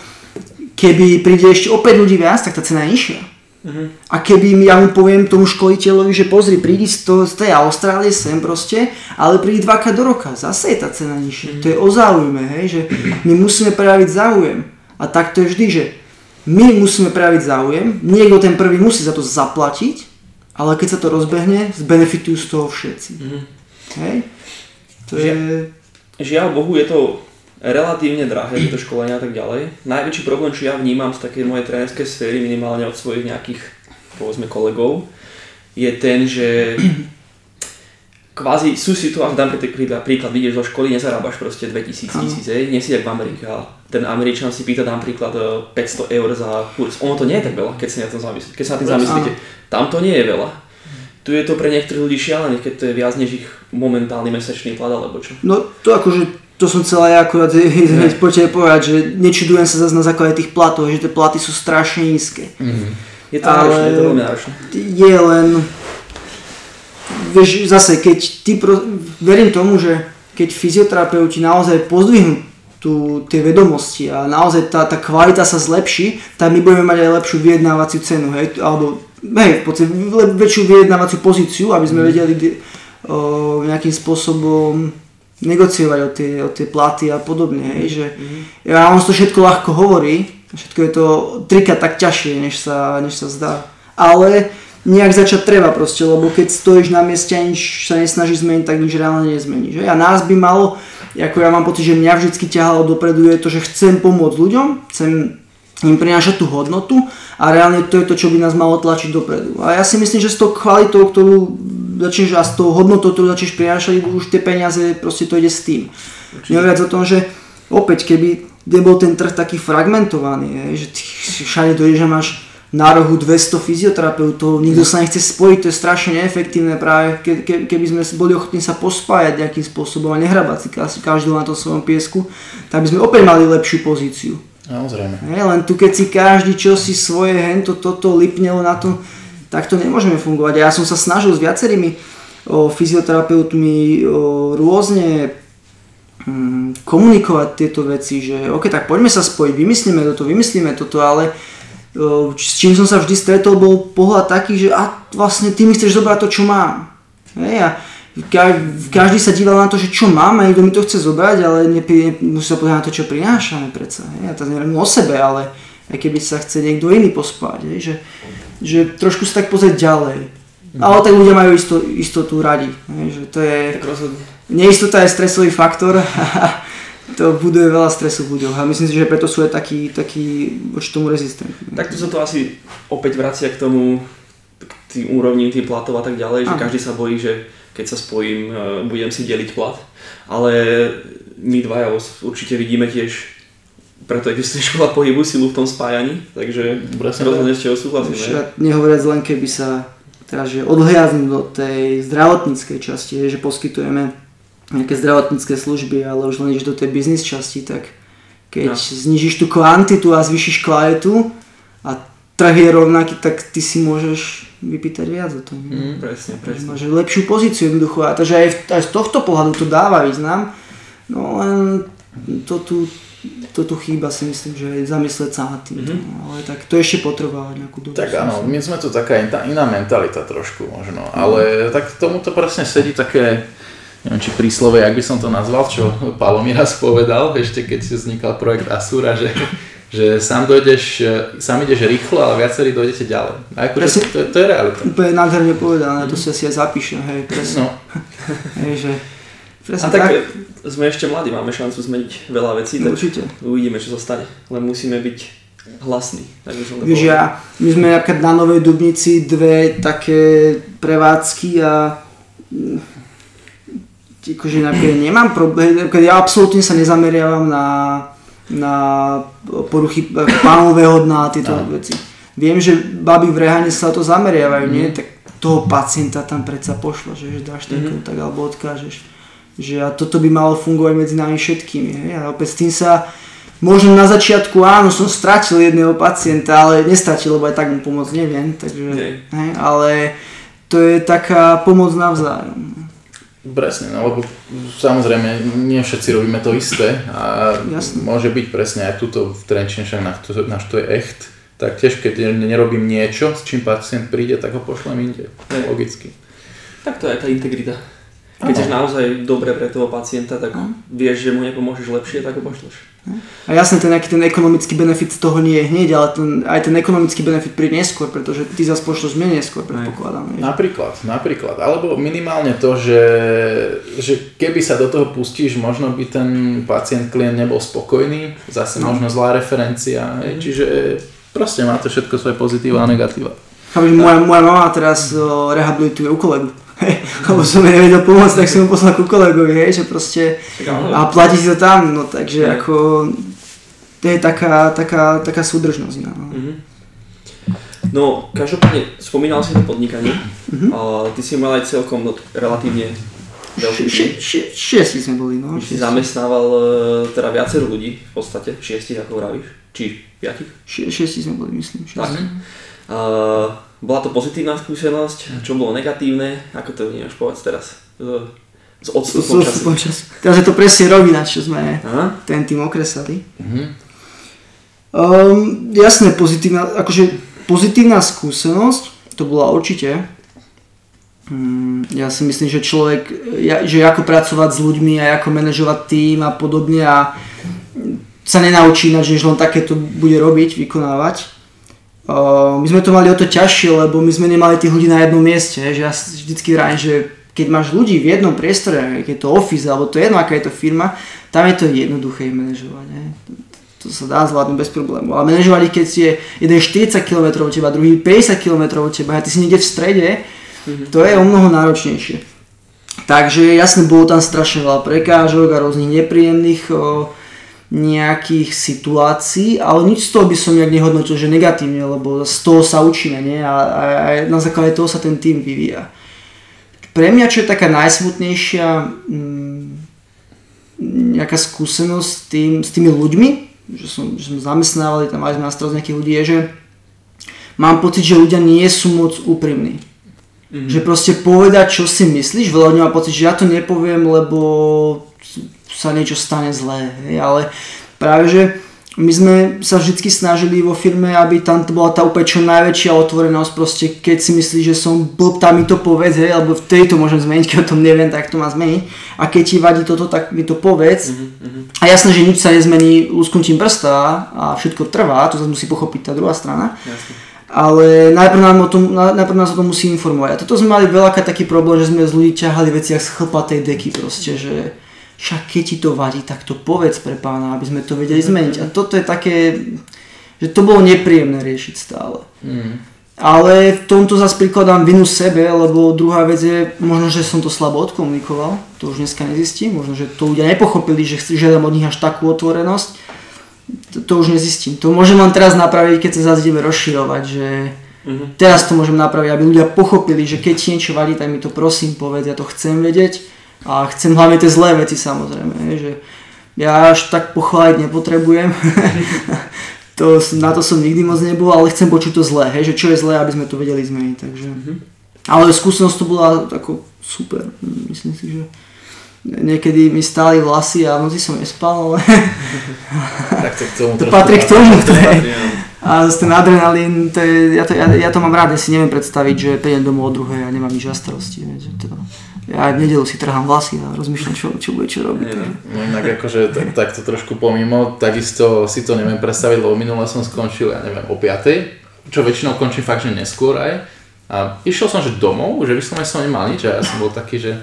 keby príde ešte opäť ľudí viac, tak tá cena je nižšia. Uh-huh. A keby ja mu poviem tomu školiteľovi, že pozri, prídi z, to, z tej Austrálie sem proste, ale prídi dvakrát do roka, zase je tá cena nižšia. Uh-huh. To je o záujme, hej, že my musíme prejaviť záujem. A tak to je vždy, že my musíme prejaviť záujem, niekto ten prvý musí za to zaplatiť, ale keď sa to rozbehne, zbenefitujú z toho všetci. Uh-huh. Hej? To Žia- je... Žiaľ Bohu, je to relatívne drahé tieto školenia a tak ďalej. Najväčší problém, čo ja vnímam z takej mojej trénerskej sféry, minimálne od svojich nejakých, povedzme, kolegov, je ten, že kvázi sú situácie, dám príklad, príklad, vidíš zo školy, nezarábaš proste 2000 tisíc, nie si jak v Amerike ten Američan si pýta, dám príklad 500 eur za kurz. Ono to nie je tak veľa, keď sa na, tom zamyslíte. Keď sa na tým zamyslíte. Tam to nie je veľa. Tu je to pre niektorých ľudí šialené, keď to je viac než ich momentálny mesačný plat alebo čo. No to akože to som chcel aj akurát hneď počať povedať, že nečudujem sa zase na základe tých platov, že tie platy sú strašne nízke. Mm. Je to náročné, je to veľmi náročné. Je len, vieš, zase keď ty, pro, verím tomu, že keď fyzioterapeuti naozaj pozdvihnú tu, tie vedomosti a naozaj tá, tá kvalita sa zlepší, tak my budeme mať aj lepšiu vyjednávaciu cenu, hej, alebo hej, v podstate väčšiu vyjednávaciu pozíciu, aby sme mm. vedeli o, nejakým spôsobom negociovať o tie, o tie platy a podobne, hej, že mm-hmm. ja, on to všetko ľahko hovorí, všetko je to trika tak ťažšie, než sa, než sa zdá. Ale nejak začať treba proste, lebo keď stojíš na mieste a nič sa nesnaží zmeniť, tak nič reálne nezmení. Že? A nás by malo, ako ja mám pocit, že mňa vždy ťahalo dopredu, je to, že chcem pomôcť ľuďom, chcem im prinášať tú hodnotu a reálne to je to, čo by nás malo tlačiť dopredu. A ja si myslím, že s tou kvalitou, ktorú začneš a s tou hodnotou, ktorú začneš prinášať, už tie peniaze, proste to ide s tým. Nehovoriac o tom, že opäť, keby nebol ten trh taký fragmentovaný, je, že ty všade dojdeš a máš na rohu 200 fyzioterapeutov, nikto sa nechce spojiť, to je strašne neefektívne práve, ke, ke, keby sme boli ochotní sa pospájať nejakým spôsobom a nehrabať si každú na tom svojom piesku, tak by sme opäť mali lepšiu pozíciu. Samozrejme. len tu keď si každý čo si svoje hento, toto lipnelo na to, tak to nemôžeme fungovať. Ja som sa snažil s viacerými o, fyzioterapeutmi o, rôzne hm, komunikovať tieto veci, že ok, tak poďme sa spojiť, vymyslíme toto, vymyslíme toto, ale o, s čím som sa vždy stretol, bol pohľad taký, že a vlastne ty mi chceš zobrať to, čo mám. Hej, a každý sa díval na to, že čo mám a niekto mi to chce zobrať, ale musí sa pozrieť na to, čo prinášame predsa. Ja to neviem o sebe, ale aj keby sa chce niekto iný pospať, hej, že, že trošku sa tak pozrieť ďalej. Mm. Ale tak ľudia majú isto, istotu radi, že to je... Neistota je stresový faktor a to buduje veľa stresu v ľuďoch a myslím si, že preto sú aj takí, takí voči tomu rezistentní. Takto sa to asi opäť vracia k tomu, k tým úrovním, tým platov a tak ďalej, že Aha. každý sa bojí, že keď sa spojím, e, budem si deliť plat. Ale my dvaja určite vidíme tiež preto existuje škola pohybu silu v tom spájaní, takže rozhodne ste ho súhlasíme. Nehovoriac len keby sa teda, že odhliadnú do tej zdravotníckej časti, že poskytujeme nejaké zdravotnícke služby, ale už len ideš do tej biznis časti, tak keď no. znižíš tú kvantitu a zvýšiš kvalitu a trh je rovnaký, tak ty si môžeš vypýtať viac o tom. Mm, presne, presne. Máš lepšiu pozíciu jednoducho. A takže aj, aj z tohto pohľadu to dáva význam. No len to tu, to tu chýba si myslím, že aj zamyslieť sa nad tým. Mm-hmm. Ale tak to ešte potrvá nejakú dobu. Tak áno, my sme tu taká iná mentalita trošku možno. Mm. Ale tak tomuto presne sedí také neviem či príslove, jak by som to nazval, čo Palo mi raz povedal, ešte keď vznikal projekt Asura, že že sám dojdeš, sám ideš rýchlo, ale viacerí dojdete ďalej. A ako presne, to, to, je realita. Úplne nádherne povedané, to si asi aj zapíšem, hej, presne. No. hej, že, presne A tak, tak, sme ešte mladí, máme šancu zmeniť veľa vecí, tak Určite. uvidíme, čo sa stane. Len musíme byť to Vieš, ja, my sme napríklad na Novej Dubnici dve také prevádzky a mm, akože nemám problém, ja absolútne sa nezameriavam na, na poruchy pánového dna a tieto Áno. veci. Viem, že baby v rehane sa to zameriavajú, nie? Tak toho pacienta tam predsa pošlo, že, že dáš ten Mhm. kontakt alebo odkážeš. Že a toto by malo fungovať medzi nami všetkými. Hej? A opäť s tým sa Možno na začiatku áno, som stratil jedného pacienta, ale nestratil, lebo aj tak mu pomôcť neviem, takže, Hej. hej, ale to je taká pomoc navzájom. Presne, no lebo samozrejme nie všetci robíme to isté a Jasne. môže byť presne aj tuto v Trenčine, však náš to, je echt, tak tiež keď nerobím niečo, s čím pacient príde, tak ho pošlem inde, logicky. Tak to je tá integrita. Keď chceš naozaj dobre pre toho pacienta, tak vieš, že mu nepomôžeš lepšie, tak ho pošleš. A jasne ten nejaký ten ekonomický benefit z toho nie je hneď, ale ten, aj ten ekonomický benefit príde neskôr, pretože ty zase pošleš mne neskôr, predpokladám. vieš. Napríklad, napríklad. Alebo minimálne to, že, že keby sa do toho pustíš, možno by ten pacient, klient nebol spokojný, zase No. možno zlá referencia, hej, čiže proste má to všetko svoje pozitíva a negatíva. Chápeš, moja, moja mama teraz rehabilituje u kolegu. Lebo som jej nevedel pomôcť, tak som ju poslal ku kolegovi, hej, že proste a platí si to tam, no takže Hej. ako to je taká, taká, taká súdržnosť. No. Mhm. No, každopádne, spomínal si to podnikanie, Mhm. a ty si mal aj celkom no, relatívne tým. Ši- ši- Šiesti sme boli, no. Si šiesti. zamestnával e, teda viacero ľudí v podstate, šiestich ako vravíš, či piatich. Ši- Šiesti sme boli, myslím. Šiesti. Tak. A bola to pozitívna skúsenosť, čo bolo negatívne, ako to vnímaš, povedz teraz. S- odstupom času. počas. Teraz je to presne rok ináč, čo sme Aha. ten tým okresali. Mhm. Um, jasné, pozitívna, akože pozitívna skúsenosť, to bola určite. Mm, ja si myslím, že človek, ja, že ako pracovať s ľuďmi a ako manažovať tým a podobne a sa nenaučí ináč, že len takéto bude robiť, vykonávať. Uh, my sme to mali o to ťažšie, lebo my sme nemali tých ľudí na jednom mieste, že ja vždycky vrajím, že keď máš ľudí v jednom priestore, keď je to office, alebo to je jedno, aká je to firma, tam je to jednoduché ich manažovať. To sa dá zvládnuť bez problémov. Ale manažovať ich, keď je jeden 40 km od teba, druhý 50 km od teba a ty si niekde v strede, to je o mnoho náročnejšie. Takže jasne, bolo tam strašne veľa prekážok a rôznych nepríjemných o, nejakých situácií, ale nič z toho by som nejak nehodnotil, že negatívne, lebo z toho sa učíme, nie? A, a, a na základe toho sa ten tým vyvíja. Pre mňa, čo je taká najsmutnejšia mm, nejaká skúsenosť s, tým, s tými ľuďmi, že, som, že sme zamestnávali, tam mali sme na nejakých ľudí, je, že mám pocit, že ľudia nie sú moc úprimní. Mm. Že proste povedať, čo si myslíš, veľa ľudí má pocit, že ja to nepoviem, lebo sa niečo stane zlé, hej, ale práve, že my sme sa vždy snažili vo firme, aby tam bola tá úplne čo najväčšia otvorenosť, proste keď si myslíš, že som blb, tam mi to povedz, hej, alebo vtedy to môžem zmeniť, keď o tom neviem, tak to má zmeniť. A keď ti vadí toto, tak mi to povedz. Mhm, A jasné, že nič sa nezmení lusknutím prsta a všetko trvá, to zase musí pochopiť tá druhá strana. Jasne. Ale najprv, nám o tom, na- najprv nás o tom musí informovať. A toto sme mali veľakrát taký problém, že sme z ľudí ťahali veci jak z chlpatej deky proste, že však keď ti to vadí, tak to povedz pre pána, aby sme to vedeli zmeniť. A toto je také, že to bolo nepríjemné riešiť stále. Mm. Ale v tomto zase prikladám vinu sebe, lebo druhá vec je, možno, že som to slabo odkomunikoval, to už dneska nezistím, možno, že to ľudia nepochopili, že žiadam od nich až takú otvorenosť, to, to už nezistím. To môžem len teraz napraviť, keď sa zase ideme rozširovať, že Mhm. teraz to môžem napraviť, aby ľudia pochopili, že keď ti niečo vadí, tak mi to prosím povedz, ja to chcem vedieť a chcem hlavne tie zlé veci samozrejme, že ja až tak pochváliť nepotrebujem, to, na to som nikdy moc nebol, ale chcem počuť to zlé, hej, že čo je zlé, aby sme to vedeli zmeniť, takže... Ale skúsenosť to bola ako super, myslím si, že niekedy mi stáli vlasy a v noci som nespal, ale Tak to k tomu to patrí k tomu, to áno. A ten adrenalín, to je, ja, to, ja, ja to mám rád, ja si neviem predstaviť, že prídem domov o druhej a nemám nič na starosti, vieš, to, ja v nedelu si trhám vlasy a rozmýšľam, čo, čo bude čo robiť. No inak akože tak, takto trošku pomimo, takisto si to neviem predstaviť, lebo minule som skončil, ja neviem, o 5, čo väčšinou končím fakt, že neskôr aj. A išiel som, že domov, že vyslovene som nemal nič a ja som bol taký, že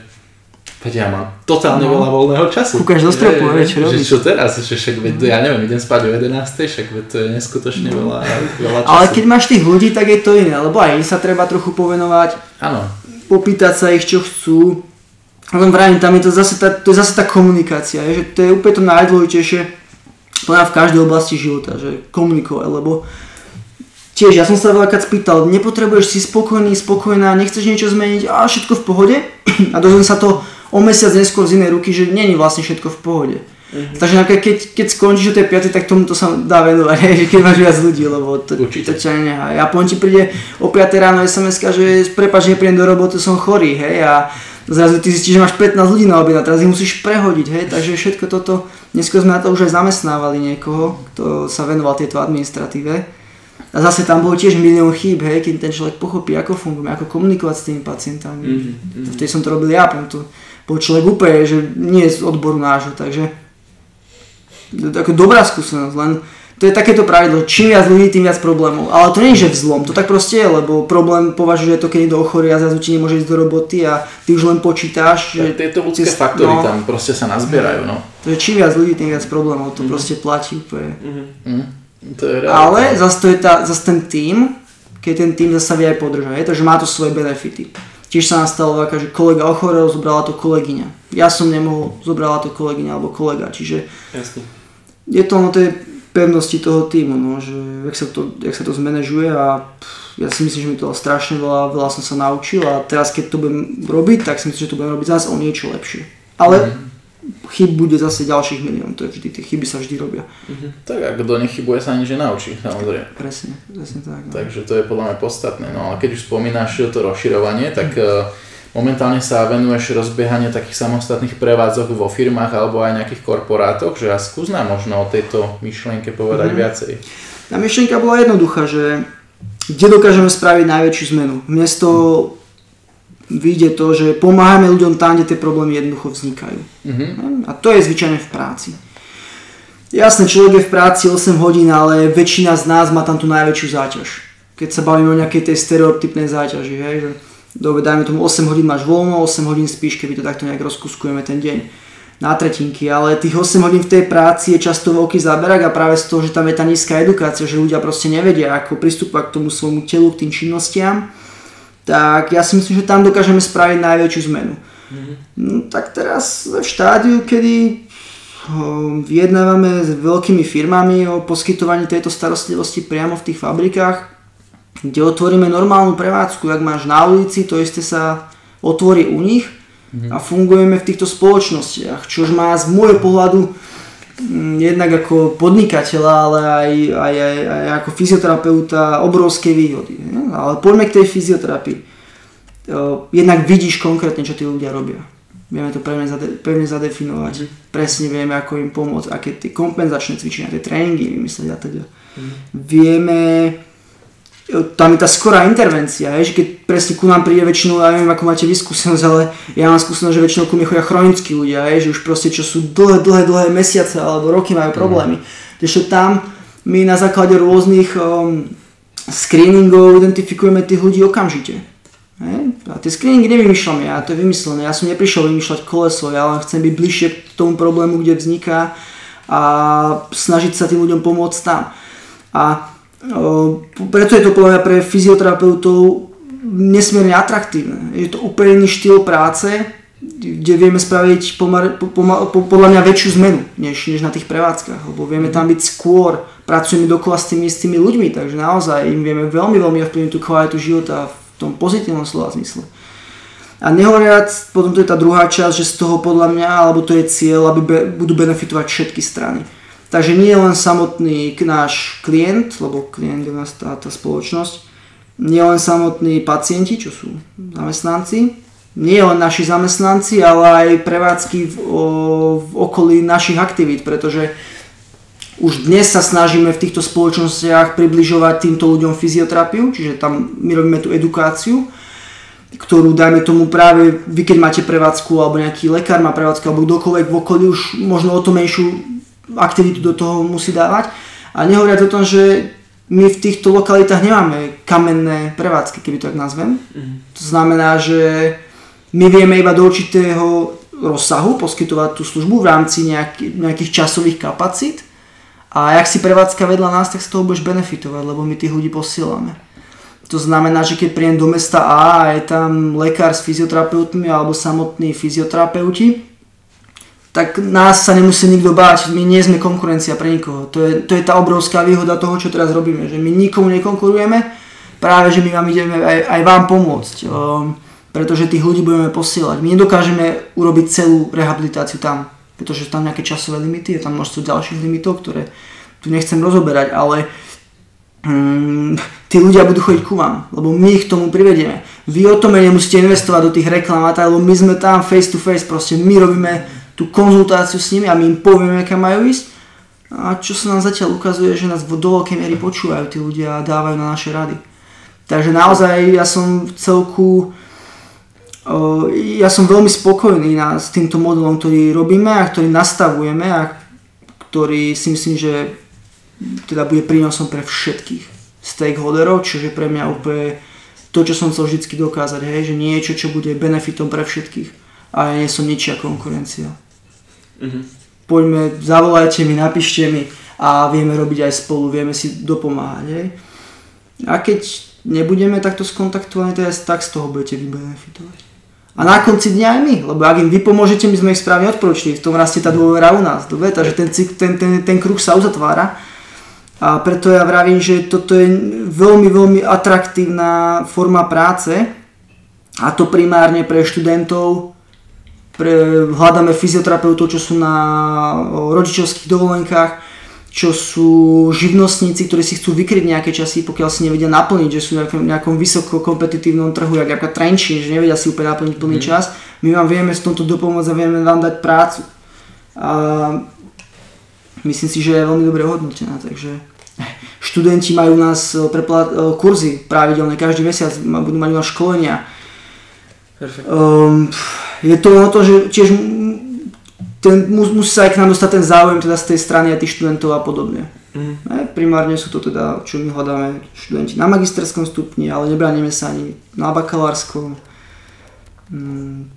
Veď ja mám totálne No. veľa voľného času. Kúkaš do stropu, vieš, čo robíš. čo teraz, že však veď, ja neviem, idem spať o 11, však veď to je neskutočne veľa, veľa času. No. Ale keď máš tých ľudí, tak je to iné, lebo aj im sa treba trochu povenovať, Áno, popýtať sa ich, čo chcú. Len vravím, tam je to zase tá, to je zase tá komunikácia, je, že to je úplne to najdôležitejšie podľa v každej oblasti života, že komunikovať, lebo tiež ja som sa veľakrát spýtal, nepotrebuješ si spokojný, spokojná, nechceš niečo zmeniť, a všetko v pohode a dozviem sa to o mesiac neskôr z inej ruky, že není vlastne všetko v pohode. Mm-hmm. Takže napríklad keď, keď skončíš o tej 5, tak tomuto sa dá venovať, hej, že keď máš viac ľudí, lebo to, Určite. to ťa. Ja poviem ti príde o 5 ráno sms že prepač, neprídem do roboty, som chorý, hej, a zrazu ty zistíš, že máš 15 ľudí na obed a teraz ich musíš prehodiť, hej, takže všetko toto, dnesko sme na to už aj zamestnávali niekoho, kto sa venoval tieto administratíve. A zase tam bolo tiež milión chýb, hej, keď ten človek pochopí, ako fungujeme, ako komunikovať s tými pacientami. Mhm, Vtedy som to robil ja, potom to bol človek úplne, že nie je z odboru nášho, takže ako dobrá skúsenosť, len to je takéto pravidlo, čím viac ľudí, tým viac problémov. Ale to nie je, že vzlom, to tak proste je, lebo problém považuje to, keď niekto ochorí a zrazu ti nemôže ísť do roboty a ty už len počítaš, že že tieto ľudské tie- faktory no. tam proste sa nazbierajú, no. to je čím viac ľudí, tým viac problémov, to proste platí úplne. Hm, to je. Ale zase, to je tá, zase ten tým, keď ten tým zase vie aj podržať, je, takže má to svoje benefity. Tiež sa nám stalo veľká, že kolega ochorel, zobrala to kolegyňa. Ja som nemohol, zobrala to kolegyňa alebo kolega, čiže Jasne. je to ono tej pevnosti toho týmu, no, že jak sa to, jak sa to zmanéžuje a pff, ja si myslím, že mi to strašne veľa, veľa som sa naučil a teraz keď to budem robiť, tak si myslím, že to budem robiť zase o niečo lepšie. Ale chyb bude zase ďalších milión, to je vždy, tie chyby sa vždy robia. Tak a kto nechybuje sa nič nenaučí, samozrejme. Presne, presne tak. No. Takže to je podľa mňa podstatné. No ale keď už spomínaš to rozširovanie, tak e, momentálne sa venuješ rozbiehanie takých samostatných prevádzok vo firmách alebo aj nejakých korporátoch, že a skús nám možno o tejto myšlienke povedať Mhm. viacej. Tá myšlienka bola jednoduchá, že kde dokážeme spraviť najväčšiu zmenu. Toho vyjde to, že pomáhame ľuďom tam, kde tie problémy jednoducho vznikajú. Mhm. A to je zvyčajne v práci. Jasné, človek je v práci 8 hodín, ale väčšina z nás má tam tú najväčšiu záťaž. Keď sa bavíme o nejakej tej stereotypnej záťaži, hej, že dobre, dajme tomu 8 hodín máš voľno, 8 hodín spíš, keby to takto nejak rozkuskujeme ten deň na tretinky, ale tých 8 hodín v tej práci je často veľký záberak a práve z toho, že tam je tá nízka edukácia, že ľudia proste nevedia, ako pristupovať k tomu svojmu telu, k tým činnostiam, tak ja si myslím, že tam dokážeme spraviť najväčšiu zmenu. No, tak teraz v štádiu, kedy vyjednávame s veľkými firmami o poskytovaní tejto starostlivosti priamo v tých fabrikách, kde otvoríme normálnu prevádzku, ak máš na ulici, to isté sa otvorí u nich a fungujeme v týchto spoločnostiach, čož má z môjho pohľadu jednak ako podnikateľa, ale aj, aj, aj, aj ako fyzioterapeuta obrovské výhody. ne? Ale poďme k tej fyzioterapii. O, Jednak vidíš konkrétne, čo tí ľudia robia. Vieme to pevne, zade, pevne zadefinovať. Presne vieme, ako im pomôcť, aké tie kompenzačné cvičenia, tie tréningy vymyslieť a teda. Vieme, o, tam je tá skorá intervencia, hej, že keď presne ku nám príde väčšinou, ja neviem, ako máte vy skúsenosť, ale ja mám skúsenosť, že väčšinou ku mne chodia chronickí ľudia, hej, že už proste čo sú dlhé, dlhé, dlhé mesiace alebo roky majú problémy. Takže tam my na základe rôznych um, screeningov identifikujeme tých ľudí okamžite. Hej? A tie screeningy nevymýšľam ja, to je vymyslené. Ja som neprišiel vymýšľať koleso, ja len chcem byť bližšie k tomu problému, kde vzniká a snažiť sa tým ľuďom pomôcť tam. A preto je to podľa mňa pre fyzioterapeutov nesmierne atraktívne. Je to úplne iný štýl práce, kde vieme spraviť pomar, po, pomar, po, podľa mňa väčšiu zmenu, než, než na tých prevádzkach, lebo vieme tam byť skôr, pracujeme dokola s tými istými ľuďmi, takže naozaj im vieme veľmi, veľmi ovplyvniť tú kvalitu života v tom pozitívnom slova zmysle. A nehovoriac, potom to je tá druhá časť, že z toho podľa mňa, alebo to je cieľ, aby be, budú benefitovať všetky strany. Takže nie len samotný náš klient, lebo klient je tá, tá spoločnosť, nie len samotní pacienti, čo sú zamestnanci, nie len naši zamestnanci, ale aj prevádzky v, o, v okolí našich aktivít, pretože už dnes sa snažíme v týchto spoločnostiach približovať týmto ľuďom fyzioterapiu, čiže tam my robíme tú edukáciu, ktorú dajme tomu práve vy keď máte prevádzku alebo nejaký lekár má prevádzku alebo kdokoľvek v okolí už možno o to menšiu aktivitu do toho musí dávať. A nehovoriac o tom, že my v týchto lokalitách nemáme kamenné prevádzky, keby to tak nazvem. To znamená, že my vieme iba do určitého rozsahu, poskytovať tú službu v rámci nejaký, nejakých časových kapacít a ak si prevádzka vedľa nás, tak z toho budeš benefitovať, lebo my tých ľudí posielame. To znamená, že keď príjem do mesta A a je tam lekár s fyzioterapeutmi alebo samotní fyzioterapeuti, tak nás sa nemusí nikto báť, my nie sme konkurencia pre nikoho. To je, to je tá obrovská výhoda toho, čo teraz robíme, že my nikomu nekonkurujeme, práve že my vám ideme aj, aj vám pomôcť, um, pretože tých ľudí budeme posielať. My nedokážeme urobiť celú rehabilitáciu tam, pretože tam nejaké časové limity, je tam množstvo ďalších limitov, ktoré tu nechcem rozoberať, ale um, tí ľudia budú chodiť ku vám, lebo my ich k tomu privedieme. Vy o tom nemusíte investovať do tých reklam, lebo my sme tam face to face, proste my robíme tú konzultáciu s nimi a my im povieme, kam majú ísť. A čo sa nám zatiaľ ukazuje, že nás do veľkej miery počúvajú tí ľudia a dávajú na naše rady. Takže naozaj ja som v celku ja som veľmi spokojný s týmto modelom, ktorý robíme a ktorý nastavujeme a ktorý si myslím, že teda bude prínosom pre všetkých stakeholderov, čiže pre mňa úplne to, čo som chcel vždy dokázať, hej, že niečo, čo bude benefitom pre všetkých a ja nie som ničia konkurencia. Mm-hmm. Poďme, zavolajte mi, napíšte mi a vieme robiť aj spolu, vieme si dopomáhať. Hej. A keď nebudeme takto skontaktovaní, tak z toho budete vy benefitovať. A na konci dňa aj my, lebo ak im vy pomôžete, my sme ich správne odporúčili, v tom rastie tá dôvera u nás, dobre? takže ten, ten, ten, ten kruh sa uzatvára. A preto ja vravím, že toto je veľmi, veľmi atraktívna forma práce a to primárne pre študentov, pre, hľadáme fyzioterapeutov, čo sú na rodičovských dovolenkách, čo sú živnostníci, ktorí si chcú vykryť nejaké časy, pokiaľ si nevedia naplniť, že sú v nejakom vysoko kompetitívnom trhu, jak ako Trenčín, že nevedia si úplne naplniť plný mm. čas. My vám vieme s tomto dopomôcť a vieme vám dať prácu. A myslím si, že je veľmi dobre hodnotená, takže študenti majú u nás prepla- kurzy pravidelné, každý mesiac budú mať u nás školenia. Um, je to o to, že tiež ten, musí sa aj k nám dostať ten záujem teda z tej strany a tých študentov a podobne. Mm. Primárne sú to teda, čo my hľadáme, študenti na magisterskom stupni, ale nebraníme sa ani na bakalárskom. Mm,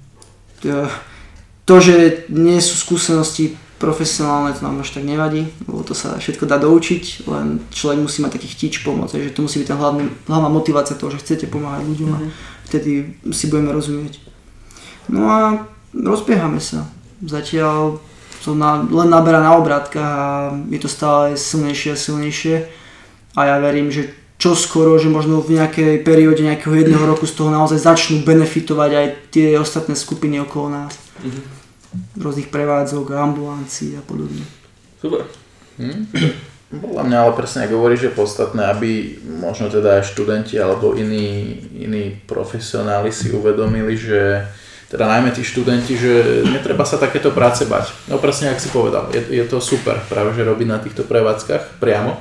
to, že nie sú skúsenosti profesionálne, to nám až tak nevadí, lebo to sa všetko dá doučiť, len človek musí mať taký chtič pomôcť, že to musí byť tá hlavný, hlavná motivácia toho, že chcete pomáhať ľuďom mm-hmm. a mhm. vtedy si budeme rozumieť. No a rozbiehame sa. Zatiaľ to na, len naberá na obrátkach a je to stále silnejšie a silnejšie. A ja verím, že čo skoro, že možno v nejakej perióde nejakého jedného roku z toho naozaj začnú benefitovať aj tie ostatné skupiny okolo nás. Mm-hmm. Rôznych prevádzok, ambulancií a podobne. Super. Hm? Podľa mňa ale presne ako hovoríš, že podstatné, aby možno teda aj študenti alebo iní, iní profesionáli si uvedomili, že teda najmä tí študenti, že netreba sa takéto práce bať. No presne, ak si povedal, je, je to super práve, že robiť na týchto prevádzkach priamo.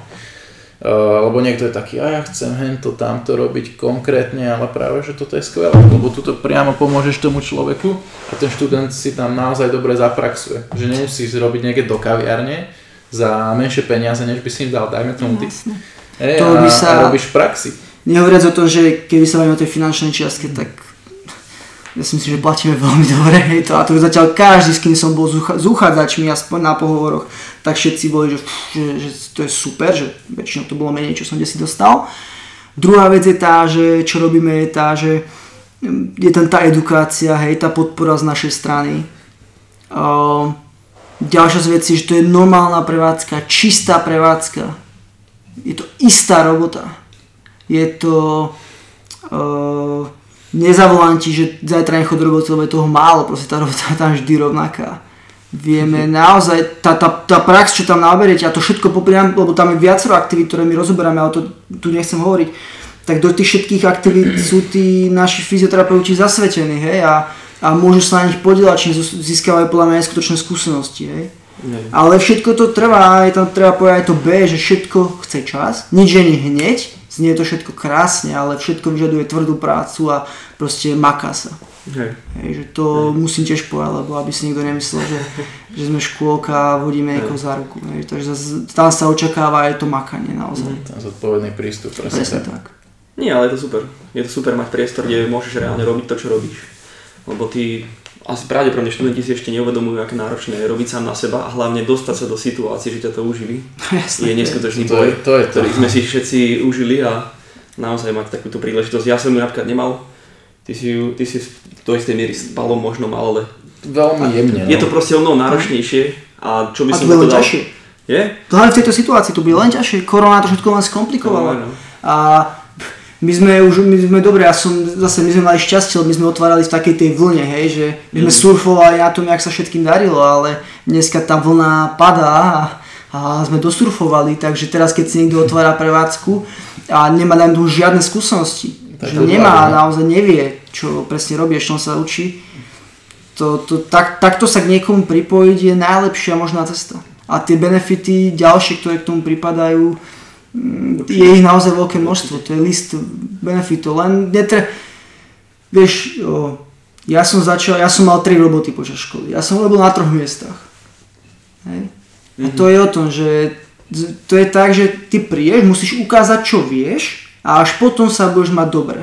Uh, lebo niekto je taký, a ja chcem hento, tamto robiť konkrétne, ale práve, že toto je skvelé, lebo tuto priamo pomôžeš tomu človeku a ten študent si tam naozaj dobre zapraxuje. Že nemusíš robiť niekde do kaviarne za menšie peniaze, než by si im dal, dajme tomu ty. Hey, to by sa... a robíš praxi. Nehovoriac o tom, že keby sa bavíme o tej finančnej čiastke, tak ja si myslím, že platíme veľmi dobre, to, a to zatiaľ každý, s kým som bol s uchádzačmi, aspoň na pohovoroch, tak všetci boli, že, že, že to je super, že väčšinou to bolo menej, čo som si dostal. Druhá vec je tá, že čo robíme je tá, že je tam tá edukácia, hej, tá podpora z našej strany. Uh, ďalšia vec je, že to je normálna prevádzka, čistá prevádzka. Je to istá robota. Je to... Uh, nezavolám ti, že zajtra nechod do roboty, lebo je toho málo, proste tá robota je tam vždy rovnaká. Vieme naozaj, tá, tá, tá prax, čo tam naberiete a to všetko popriam, lebo tam je viacero aktivít, ktoré my rozoberáme, ale to tu nechcem hovoriť, tak do tých všetkých aktivít sú tí naši fyzioterapeuti zasvetení, hej, a, a môžu sa na nich podielať, či získavajú podľa mňa neskutočné skúsenosti, hej. Ale všetko to trvá, je tam treba povedať aj to B, že všetko chce čas, nič nie hneď, znie to všetko krásne, ale všetko vyžaduje tvrdú prácu a proste maká sa. Hej. Hej, že to Hej. musím tiež povedať, lebo aby si nikto nemyslel, že, že sme škôlka a vodíme niekoho za ruku. Hej. Takže tam sa očakáva aj to makanie naozaj. Mm. Ten zodpovedný prístup, presne, presne tak. tak. Nie, ale je to super. Je to super mať priestor, kde môžeš reálne robiť to, čo robíš. Lebo ty asi pravdepodobne študenti si ešte neuvedomujú, aké náročné je robiť sám na seba a hlavne dostať sa do situácie, že ťa to uživí. Jasné. je neskutočný To boj, je- to je to. ktorý sme si všetci užili a naozaj mať takúto príležitosť. Ja som ju napríklad nemal, ty si ju, ty si do istej miery s palom možno mal, ale Veľmi jemne. je to no. proste o mnoho náročnejšie a čo by A som to povedal- ťažšie. Je? To hlavne v tejto situácii to bude len ťažšie. Korona to všetko len skomplikovala. No, no. A my sme už, my sme dobre, ja som, zase my sme mali šťastie, my sme otvárali v takej tej vlne, hej, že my sme Mm. surfovali na tom, jak sa všetkým darilo, ale dneska tá vlna padá a, a sme dosurfovali, takže teraz keď si niekto otvára prevádzku a nemá na tu žiadne skúsenosti, Tak že nemá, no. naozaj nevie, čo presne robí, on sa učí, to, to, tak, takto sa k niekomu pripojiť je najlepšia možná cesta. A tie benefity ďalšie, ktoré k tomu pripadajú, je ich naozaj veľké množstvo. To je list benefitov. Len netre... Vieš, ja som začal, ja som mal tri roboty počas školy. Ja som robil na troch miestach. Hej. A to je o tom, že to je tak, že ty prídeš, musíš ukázať, čo vieš a až potom sa budeš mať dobre.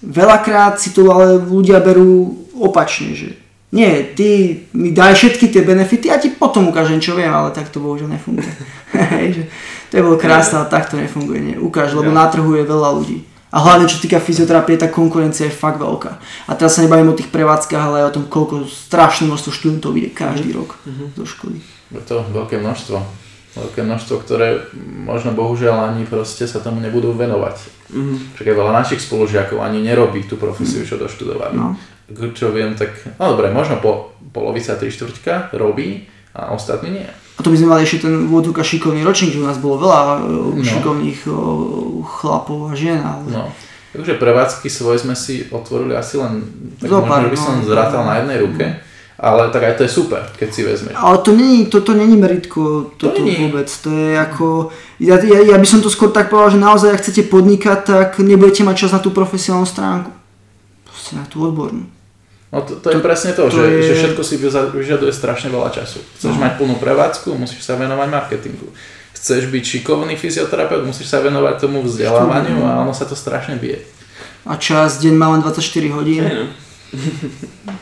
Veľakrát si to ale ľudia berú opačne, že nie, ty mi daj všetky tie benefity a ti potom ukážem, čo viem, ale tak to bohužiaľ nefunguje. To je bolo krásne, ale tak to nefunguje. Nie. Ukáž, lebo Ja. na trhu je veľa ľudí. A hlavne čo týka fyzioterapie, tá konkurencia je fakt veľká. A teraz sa nebavím o tých prevádzkach, ale aj o tom, koľko strašné množstvo študentov ide každý rok do školy. Je to veľké množstvo. Veľké množstvo, ktoré možno bohužiaľ ani proste sa tomu nebudú venovať. Mhm. Však aj veľa našich spolužiakov ani nerobí tú profesiu, čo doštudovali. No. Čo viem, tak, no dobre, možno po, polovica, tri štvrťka robí a ostatní nie. A to by sme mali ešte ten vodúka šikovný ročník, že u nás bolo veľa No. no. šikovných o, chlapov a žien, ale No. Takže prevádzky svoje sme si otvorili asi len, tak Zopár, možno by som no. zrátal na jednej ruke, ale tak aj to je super, keď si vezmeš. Ale to není, toto není meritko, To toto není. vôbec. To je ako, ja, ja, ja by som to skôr tak povedal, že naozaj, ak chcete podnikať, tak nebudete mať čas na tú profesionálnu stránku. Proste na tú odbornú. No to, to je To- presne to, to že, je- že všetko si vyžaduje strašne veľa času. Chceš No. mať plnú prevádzku, musíš sa venovať marketingu. Chceš byť šikovný fyzioterapeut, musíš sa venovať tomu vzdelávaniu a ono sa to strašne bije. A čas, deň má len 24 hodín. Hej, no.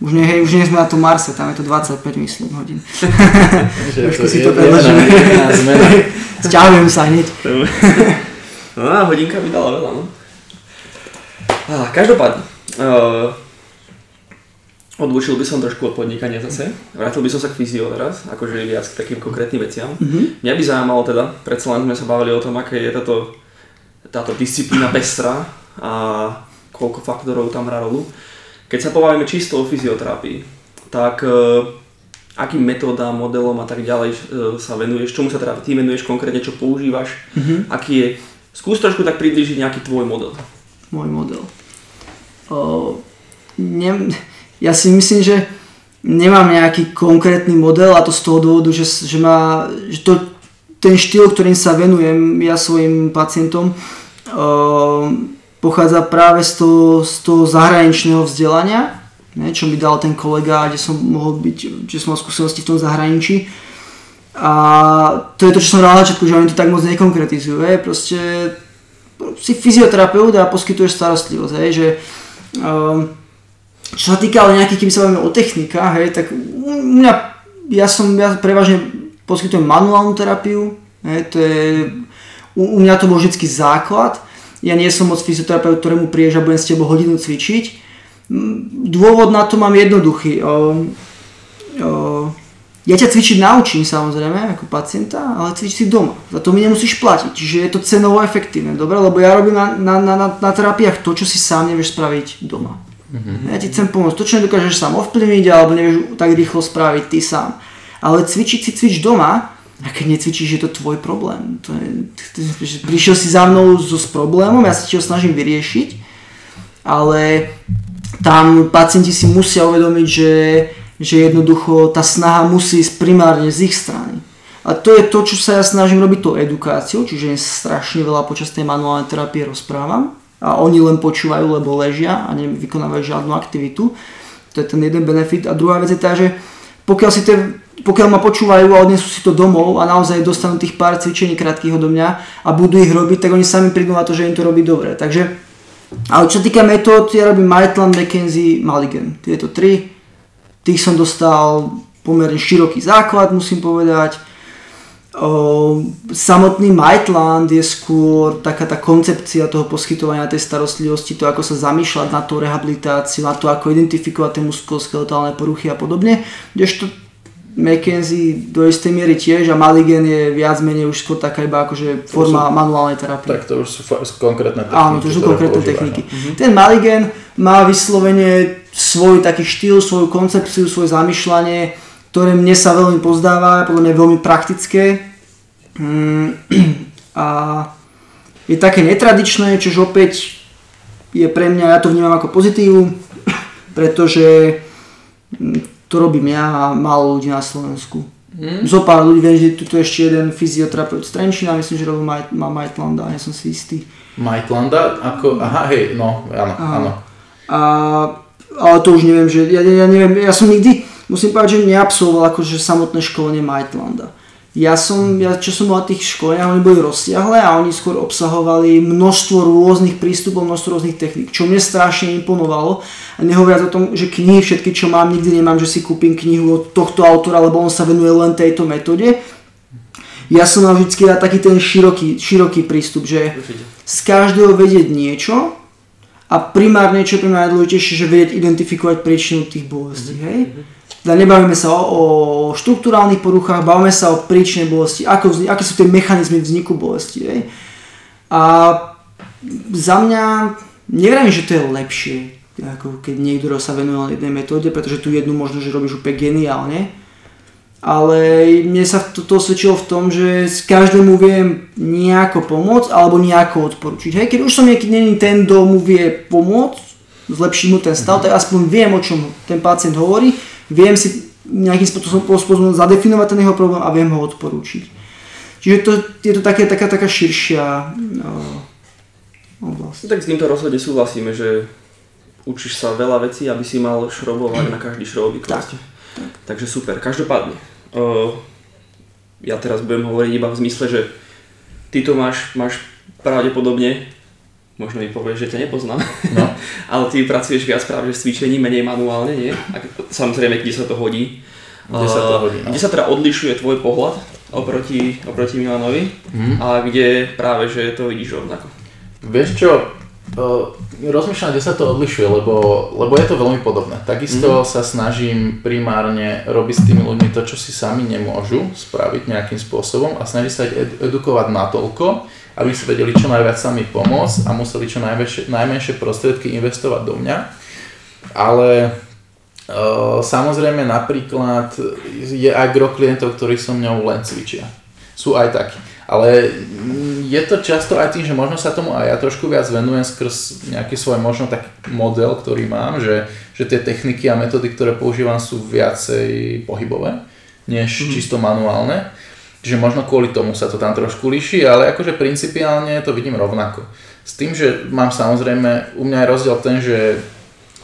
Už nie, hej, už nie sme na tom Marse, tam je to 25, myslím, hodín. Trošku to si je to zmena. Sťahujem sa hneď. No a hodinka by dala veľa, no. Á, každopádne, uh, odlučil by som trošku od podnikania zase. Vrátil by som sa k fyzio teraz, akože viac k takým konkrétnym veciam. Mhm. Mňa by zaujímalo teda, predsa len sme sa bavili o tom, aké je táto, táto disciplína pestrá a koľko faktorov tam hrá rolu. Keď sa pobavíme čisto o fyzioterapii, tak e, akým metódám, modelom a tak ďalej e, sa venuješ, čomu sa teda ty venuješ konkrétne, čo používaš, Mhm. aký je, skús trošku tak priblížiť nejaký tvoj model. môj model. O, ne, ja si myslím, že nemám nejaký konkrétny model a to z toho dôvodu, že, že, má, že to, ten štýl, ktorým sa venujem ja svojim pacientom, o, pochádza práve z toho, z toho zahraničného vzdelania, ne, čo mi dal ten kolega, kde som mohol byť, že som mal skúsenosti v tom zahraničí. A to je to, čo som na začiatku, že oni to tak moc nekonkretizujú. Hej. Proste si fyzioterapeut a poskytuješ starostlivosť, hej, že um, čo sa týka ale nejakých, keby sa bavíme o technikách, hej, tak mňa, ja som, ja prevažne poskytujem manuálnu terapiu, hej, to je, u, u mňa to bol vždy základ, ja nie som moc fyzioterapeut, ktorému prídeš a budem s tebou hodinu cvičiť. Dôvod na to mám jednoduchý. O, o, ja ťa cvičiť naučím samozrejme ako pacienta, ale cvič si doma. Za to mi nemusíš platiť, čiže je to cenovo efektívne, dobre? Lebo ja robím na, na, na, na terapiách to, čo si sám nevieš spraviť doma. Ja ti chcem pomôcť. To, čo nedokážeš sám ovplyvniť alebo nevieš tak rýchlo spraviť ty sám. Ale cvičiť si cvič doma a keď necvičíš, je to tvoj problém. To je, prišiel si za mnou so, s problémom, ja sa ti ho snažím vyriešiť, ale tam pacienti si musia uvedomiť, že, že jednoducho tá snaha musí ísť primárne z ich strany. A to je to, čo sa ja snažím robiť tou edukáciou, čiže strašne veľa počas tej manuálnej terapie rozprávam a oni len počúvajú, lebo ležia a nevykonávajú žiadnu aktivitu. To je ten jeden benefit. A druhá vec je tá, že pokiaľ, si te, pokiaľ ma počúvajú a odnesú si to domov a naozaj dostanú tých pár cvičení krátkých odo mňa a budú ich robiť, tak oni sami prídu na to, že im to robí dobre. Takže Ale čo týka metód, ja robím Maitland, McKenzie, Mulligan. Tieto tri. Tých som dostal pomerne široký základ, musím povedať. O, samotný Maitland je skôr taká tá koncepcia toho poskytovania tej starostlivosti, to ako sa zamýšľať na tú rehabilitáciu, na to ako identifikovať tie muskuloskeletálne poruchy a podobne. Kdežto McKenzie do istej miery tiež a Maligen je viac menej už skôr taká iba akože forma sú, manuálnej terapie. Tak to už sú, konkrétne techniky. Áno, to sú konkrétne techniky. Uh-huh. Ten Maligen má vyslovene svoj taký štýl, svoju koncepciu, svoje zamýšľanie, ktoré mne sa veľmi pozdáva, podľa mňa veľmi praktické. Mm, a je také netradičné, čož opäť je pre mňa, ja to vnímam ako pozitívu, pretože to robím ja a málo ľudí na Slovensku. Mm. Zo pár ľudí, viem, že tu je ešte jeden fyzioterapeut z Trenčina, myslím, že robil Maj, má Majtlanda, nie som si istý. Majtlanda? Ako, aha, hej, no, áno, áno. A, ale to už neviem, že ja, ja neviem, ja som nikdy, musím povedať, že neabsolvoval akože samotné školenie Majtlanda. Ja som, ja, čo som bol na tých školeniach, oni boli rozsiahle a oni skôr obsahovali množstvo rôznych prístupov, množstvo rôznych techník, čo mne strašne imponovalo. A nehovoriac o tom, že knihy všetky, čo mám, nikdy nemám, že si kúpim knihu od tohto autora, lebo on sa venuje len tejto metóde. Ja som mal vždy dať taký ten široký, široký prístup, že z každého vedieť niečo a primárne, čo je pre mňa najdôležitejšie, že vedieť identifikovať príčinu tých bolestí. Hej? Teda nebavíme sa o, o štruktúrálnych poruchách, bavíme sa o príčine bolesti, ako aké sú tie mechanizmy vzniku bolesti. Hej. A za mňa, neviem, že to je lepšie, ako keď niekto sa venuje len jednej metóde, pretože tu jednu možno, že robíš úplne geniálne, ale mne sa toto osvedčilo v tom, že s každému viem nejako pomôcť alebo nejako odporučiť. Hej, keď už som niekedy není ten, kto mu vie pomôcť, zlepšiť mu ten stav, tak aspoň viem, o čom ten pacient hovorí viem si nejakým spôsobom zadefinovať ten jeho problém a viem ho odporúčiť. Čiže to, je to také, taká, taká širšia uh, oblasť. Tak s týmto rozhodne súhlasíme, že učíš sa veľa vecí, aby si mal šrobovať na každý šrobový Tak, tak. Takže super. Každopádne, uh, ja teraz budem hovoriť iba v zmysle, že ty to máš, máš pravdepodobne možno mi povieš, že ťa nepoznám, no. ale ty pracuješ viac práve s cvičením, menej manuálne, nie? A samozrejme, kde sa to hodí. Kde sa to hodí, no. Kde sa teda odlišuje tvoj pohľad oproti, oproti Milanovi mm. a kde práve, že to vidíš rovnako? Vieš čo, uh, rozmýšľam, kde sa to odlišuje, lebo, lebo je to veľmi podobné. Takisto mm. sa snažím primárne robiť s tými ľuďmi to, čo si sami nemôžu spraviť nejakým spôsobom a snažím sa ich edukovať natoľko, aby si vedeli čo najviac sami pomôcť a museli čo najmenšie, najmenšie prostriedky investovať do mňa. Ale e, samozrejme napríklad je aj gro klientov, ktorí so mňou len cvičia. Sú aj takí. Ale je to často aj tým, že možno sa tomu aj ja trošku viac venujem skrz nejaký svoj možno taký model, ktorý mám, že, že tie techniky a metódy, ktoré používam sú viacej pohybové, než mm. čisto manuálne. Čiže možno kvôli tomu sa to tam trošku líši, ale akože principiálne to vidím rovnako. S tým, že mám samozrejme, u mňa je rozdiel ten, že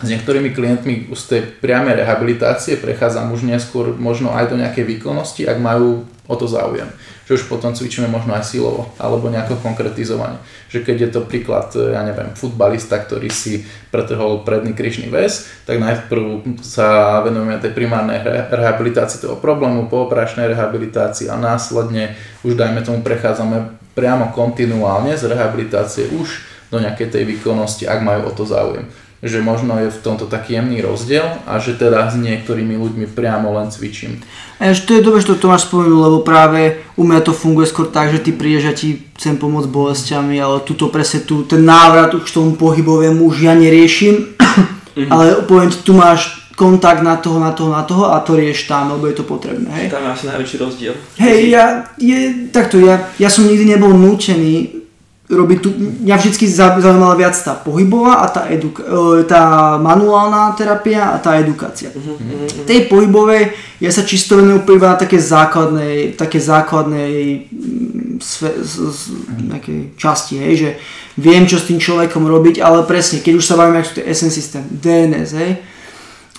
s niektorými klientmi z tej priamej rehabilitácie prechádzam už neskôr možno aj do nejakej výkonnosti, ak majú o to záujem. Že už potom cvičíme možno aj silovo, alebo nejako konkretizovanie. Že keď je to príklad, ja neviem, futbalista, ktorý si pretrhol predný kryžný väz, tak najprv sa venujeme tej primárnej rehabilitácii toho problému, po operačnej rehabilitácii a následne už dajme tomu prechádzame priamo kontinuálne z rehabilitácie už do nejakej tej výkonnosti, ak majú o to záujem že možno je v tomto taký jemný rozdiel a že teda s niektorými ľuďmi priamo len cvičím. A to je dobré, že to Tomáš spomenul, lebo práve u mňa to funguje skôr tak, že ty prídeš a ti chcem pomôcť bolestiami, ale tuto presne tu, ten návrat už k tomu pohybovému už ja neriešim, mm-hmm. ale poviem ti, tu máš kontakt na toho, na toho, na toho a to rieš tam, lebo je to potrebné. Hej. Tam je asi najväčší rozdiel. Hej, ja, je, takto, ja, ja som nikdy nebol nútený robiť tu, mňa vždy zaujímala viac tá pohybová a tá, eduka, e, tá manuálna terapia a tá edukácia. Uh-huh. Tej pohybovej ja sa čisto venujem iba na také základnej, také základnej mm, sve, z, z, nejakej časti, hej, že viem, čo s tým človekom robiť, ale presne, keď už sa bavíme, ako sú tie SN systém, DNS, hej,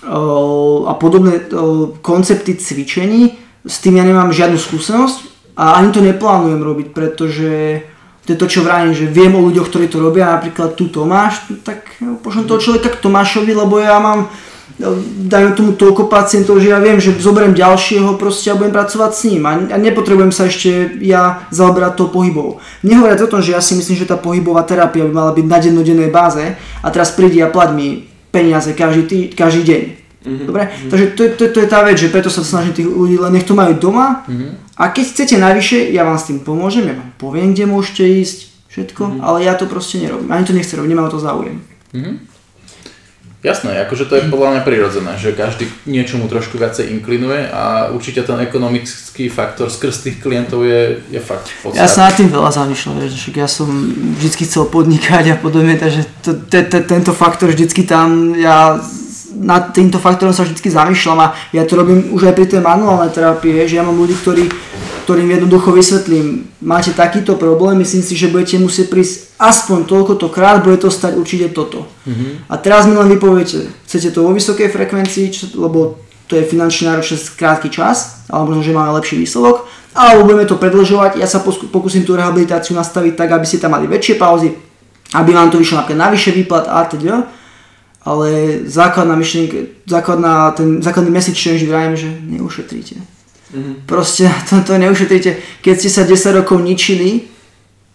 o, a podobné o, koncepty cvičení, s tým ja nemám žiadnu skúsenosť a ani to neplánujem robiť, pretože to je to, čo vrátim, že viem o ľuďoch, ktorí to robia, napríklad tu Tomáš, tak no, pošlem toho človeka k Tomášovi, lebo ja mám dajme tomu toľko pacientov, že ja viem, že zoberiem ďalšieho proste a budem pracovať s ním a, nepotrebujem sa ešte ja zaoberať tou pohybou. Nehovoriac o tom, že ja si myslím, že tá pohybová terapia by mala byť na dennodennej báze a teraz prídi a plať mi peniaze každý, tý, každý deň. Mm-hmm. Dobre? Mm-hmm. Takže to, to, to je tá vec, že preto sa snažím tých ľudí, len nech to majú doma mm-hmm. A keď chcete najvyššie, ja vám s tým pomôžem, ja vám poviem, kde môžete ísť, všetko, mm-hmm. ale ja to proste nerobím, ani to nechcem robiť, nemám to záujem. Mm-hmm. Jasné, akože to je podľa mňa prirodzené, že každý niečomu trošku viacej inklinuje a určite ten ekonomický faktor skrz tých klientov je, je fakt podstatný. Ja sa nad tým veľa zamýšľam, že ja som vždy chcel podnikať a podobne, takže to, te, te, tento faktor vždycky tam, ja nad týmto faktorom sa vždy zamýšľam a ja to robím už aj pri tej manuálnej terapii, že ja mám ľudí, ktorí, ktorým jednoducho vysvetlím, máte takýto problém, myslím si, že budete musieť prísť aspoň toľkoto krát, bude to stať určite toto. Mm-hmm. A teraz mi len vypoviete, chcete to vo vysokej frekvencii, čo, lebo to je finančne náročný krátky čas, alebo možno, že máme lepší výsledok, alebo budeme to predlžovať, ja sa pokúsim tú rehabilitáciu nastaviť tak, aby ste tam mali väčšie pauzy, aby vám to vyšlo napríklad navyše výplat a teda ale základná myšlienka, základná, ten základný message change vravím, že neušetríte. Mm-hmm. Proste to, to neušetríte. Keď ste sa 10 rokov ničili,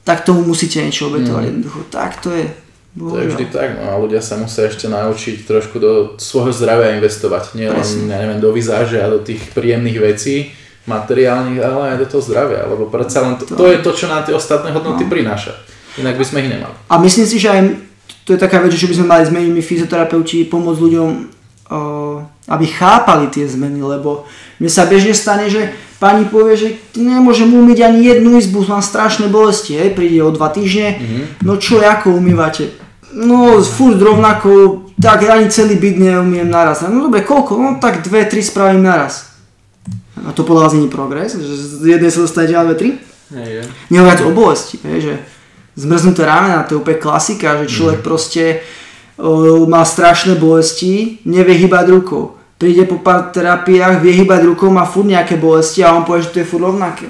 tak tomu musíte niečo obetovať. Mm. Jednoducho, tak to je. Bohužiaľ. To je vždy tak, no a ľudia sa musia ešte naučiť trošku do svojho zdravia investovať. Nie len, ja neviem, do vizáže a do tých príjemných vecí, materiálnych, ale aj do toho zdravia, lebo predsa len to, to, to je to, čo nám tie ostatné hodnoty no. prináša. Inak by sme ich nemali. A myslím si, že aj to je taká vec, že by sme mali zmeniť my fyzioterapeuti, pomôcť ľuďom, aby chápali tie zmeny, lebo mne sa bežne stane, že pani povie, že nemôžem umyť ani jednu izbu, mám strašné bolesti, hej, príde o dva týždne, mm-hmm. no čo, ako umývate? No, furt rovnako, tak ani celý byt neumiem naraz. No dobre, koľko? No tak dve, tri spravím naraz. A to podľa vás nie progres, že z jednej sa dostane ďalej dve, tri? Hey, Nehovoriac o bolesti, hej, že zmrznuté ramena, to je úplne klasika, že človek mm. proste uh, má strašné bolesti, nevie hýbať rukou. Príde po pár terapiách, vie hýbať rukou, má furt nejaké bolesti a on povie, že to je furt rovnaké.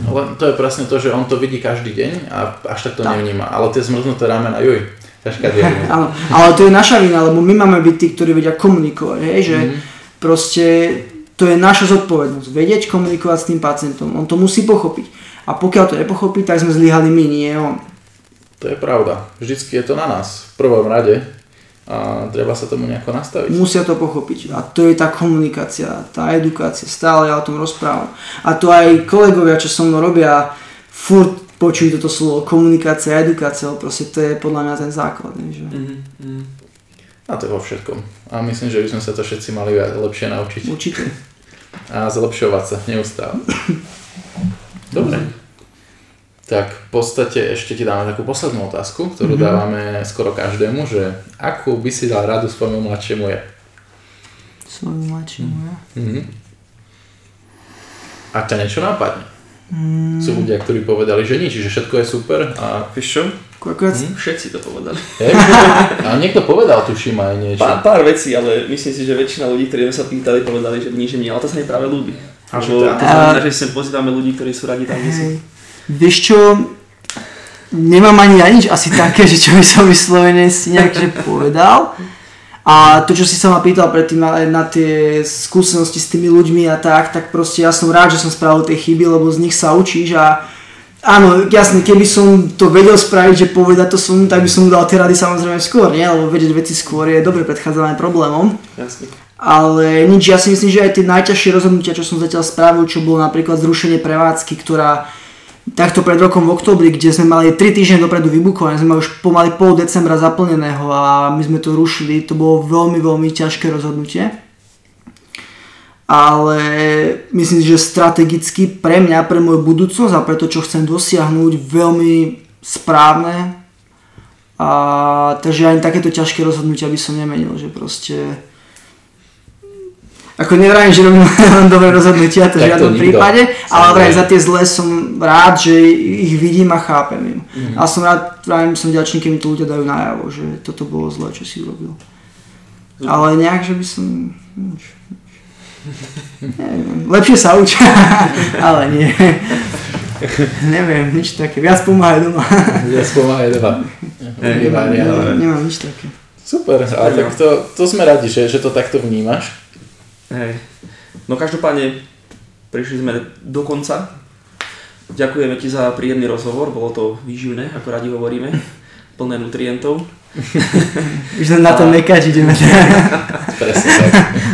Ale to je presne to, že on to vidí každý deň a až tak to tak. nevníma. Ale tie zmrznuté ramena, juj, ťažká Áno, ale to je naša vina, lebo my máme byť tí, ktorí vedia komunikovať, hej, že mm. proste to je naša zodpovednosť, vedieť komunikovať s tým pacientom, on to musí pochopiť. A pokiaľ to nepochopí, tak sme zlyhali my, nie on. To je pravda. Vždycky je to na nás v prvom rade a treba sa tomu nejako nastaviť. Musia to pochopiť a to je tá komunikácia, tá edukácia, stále ja o tom rozprávam. A to aj kolegovia, čo so mnou robia, furt počujú toto slovo komunikácia, edukácia, proste to je podľa mňa ten základ. Že? Mm-hmm. A to je vo všetkom. A myslím, že by sme sa to všetci mali lepšie naučiť. Určite. A zlepšovať sa neustále. Dobre. Tak v podstate ešte ti dáme takú poslednú otázku, ktorú mm-hmm. dávame skoro každému, že akú by si dal radu svojmu mladšiemu ja? Svojmu mladšiemu ja? Mm-hmm. A ťa niečo napadne? Mm. Sú ľudia, ktorí povedali, že nič, že všetko je super a... Vieš čo? Mm. Všetci to povedali. Je? A niekto povedal, tuším aj niečo. Pár, pár vecí, ale myslím si, že väčšina ľudí, ktorí sa pýtali, povedali, že nič nie, ale to sa mi práve ľúbi. A to znamená, že sem pozývame ľudí, ktorí sú radi tam, kde sú. Vieš čo, nemám ani ja nič asi také, že čo by som vyslovene si nejak že povedal. A to, čo si sa ma pýtal predtým na, na tie skúsenosti s tými ľuďmi a tak, tak proste ja som rád, že som spravil tie chyby, lebo z nich sa učíš a Áno, jasne, keby som to vedel spraviť, že povedať to som, tak by som mu dal tie rady samozrejme skôr, nie? Lebo vedieť veci skôr je dobre predchádzanie problémom. Jasne. Ale nič, ja si myslím, že aj tie najťažšie rozhodnutia, čo som zatiaľ spravil, čo bolo napríklad zrušenie prevádzky, ktorá takto pred rokom v oktobri, kde sme mali 3 týždne dopredu vybukované, sme mali už pomaly pol decembra zaplneného a my sme to rušili, to bolo veľmi, veľmi ťažké rozhodnutie. Ale myslím že strategicky pre mňa, pre moju budúcnosť a pre to, čo chcem dosiahnuť, veľmi správne. A, takže ani takéto ťažké rozhodnutia by som nemenil, že proste ako nevrajím, že robím len dobré rozhodnutia, to v žiadnom prípade, ale vrajím za tie zlé som rád, že ich vidím a chápem im. Mm-hmm. A som rád, vrajím, som ďačný, keď mi to ľudia dajú najavo, že toto bolo zlé, čo si urobil. Ale nejak, že by som... Neviem, lepšie sa učia, ale nie. Neviem, nič také. Viac pomáhaj doma. Viac pomáhaj dva. nemám, nemám, nič také. Super, ale tak to, to sme radi, že, že to takto vnímaš. Hej. No každopádne prišli sme do konca. Ďakujeme ti za príjemný rozhovor, bolo to výživné, ako radi hovoríme, plné nutrientov. Už len na to A- mekať ideme Presne tak.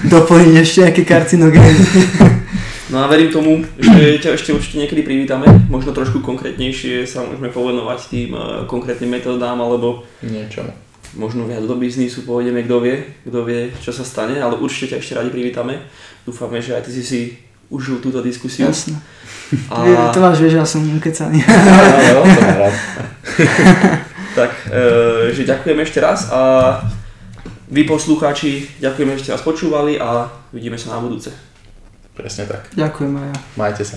doplniť ešte nejaké karcinogény. No a verím tomu, že ťa ešte určite niekedy privítame, možno trošku konkrétnejšie sa môžeme povenovať tým eh, konkrétnym metodám, alebo Niečomu. Možno viac do biznisu pôjdeme, kto vie, kto vie, čo sa stane, ale určite ťa ešte radi privítame. Dúfame, že aj ty si si užil túto diskusiu. Jasné. A... To máš, vieš, ja som ukecaný. Áno, to mám rád. Tak, e, že ďakujem ešte raz a vy poslucháči ďakujeme ešte raz počúvali a vidíme sa na budúce. Presne tak. Ďakujem aj ja. Majte sa.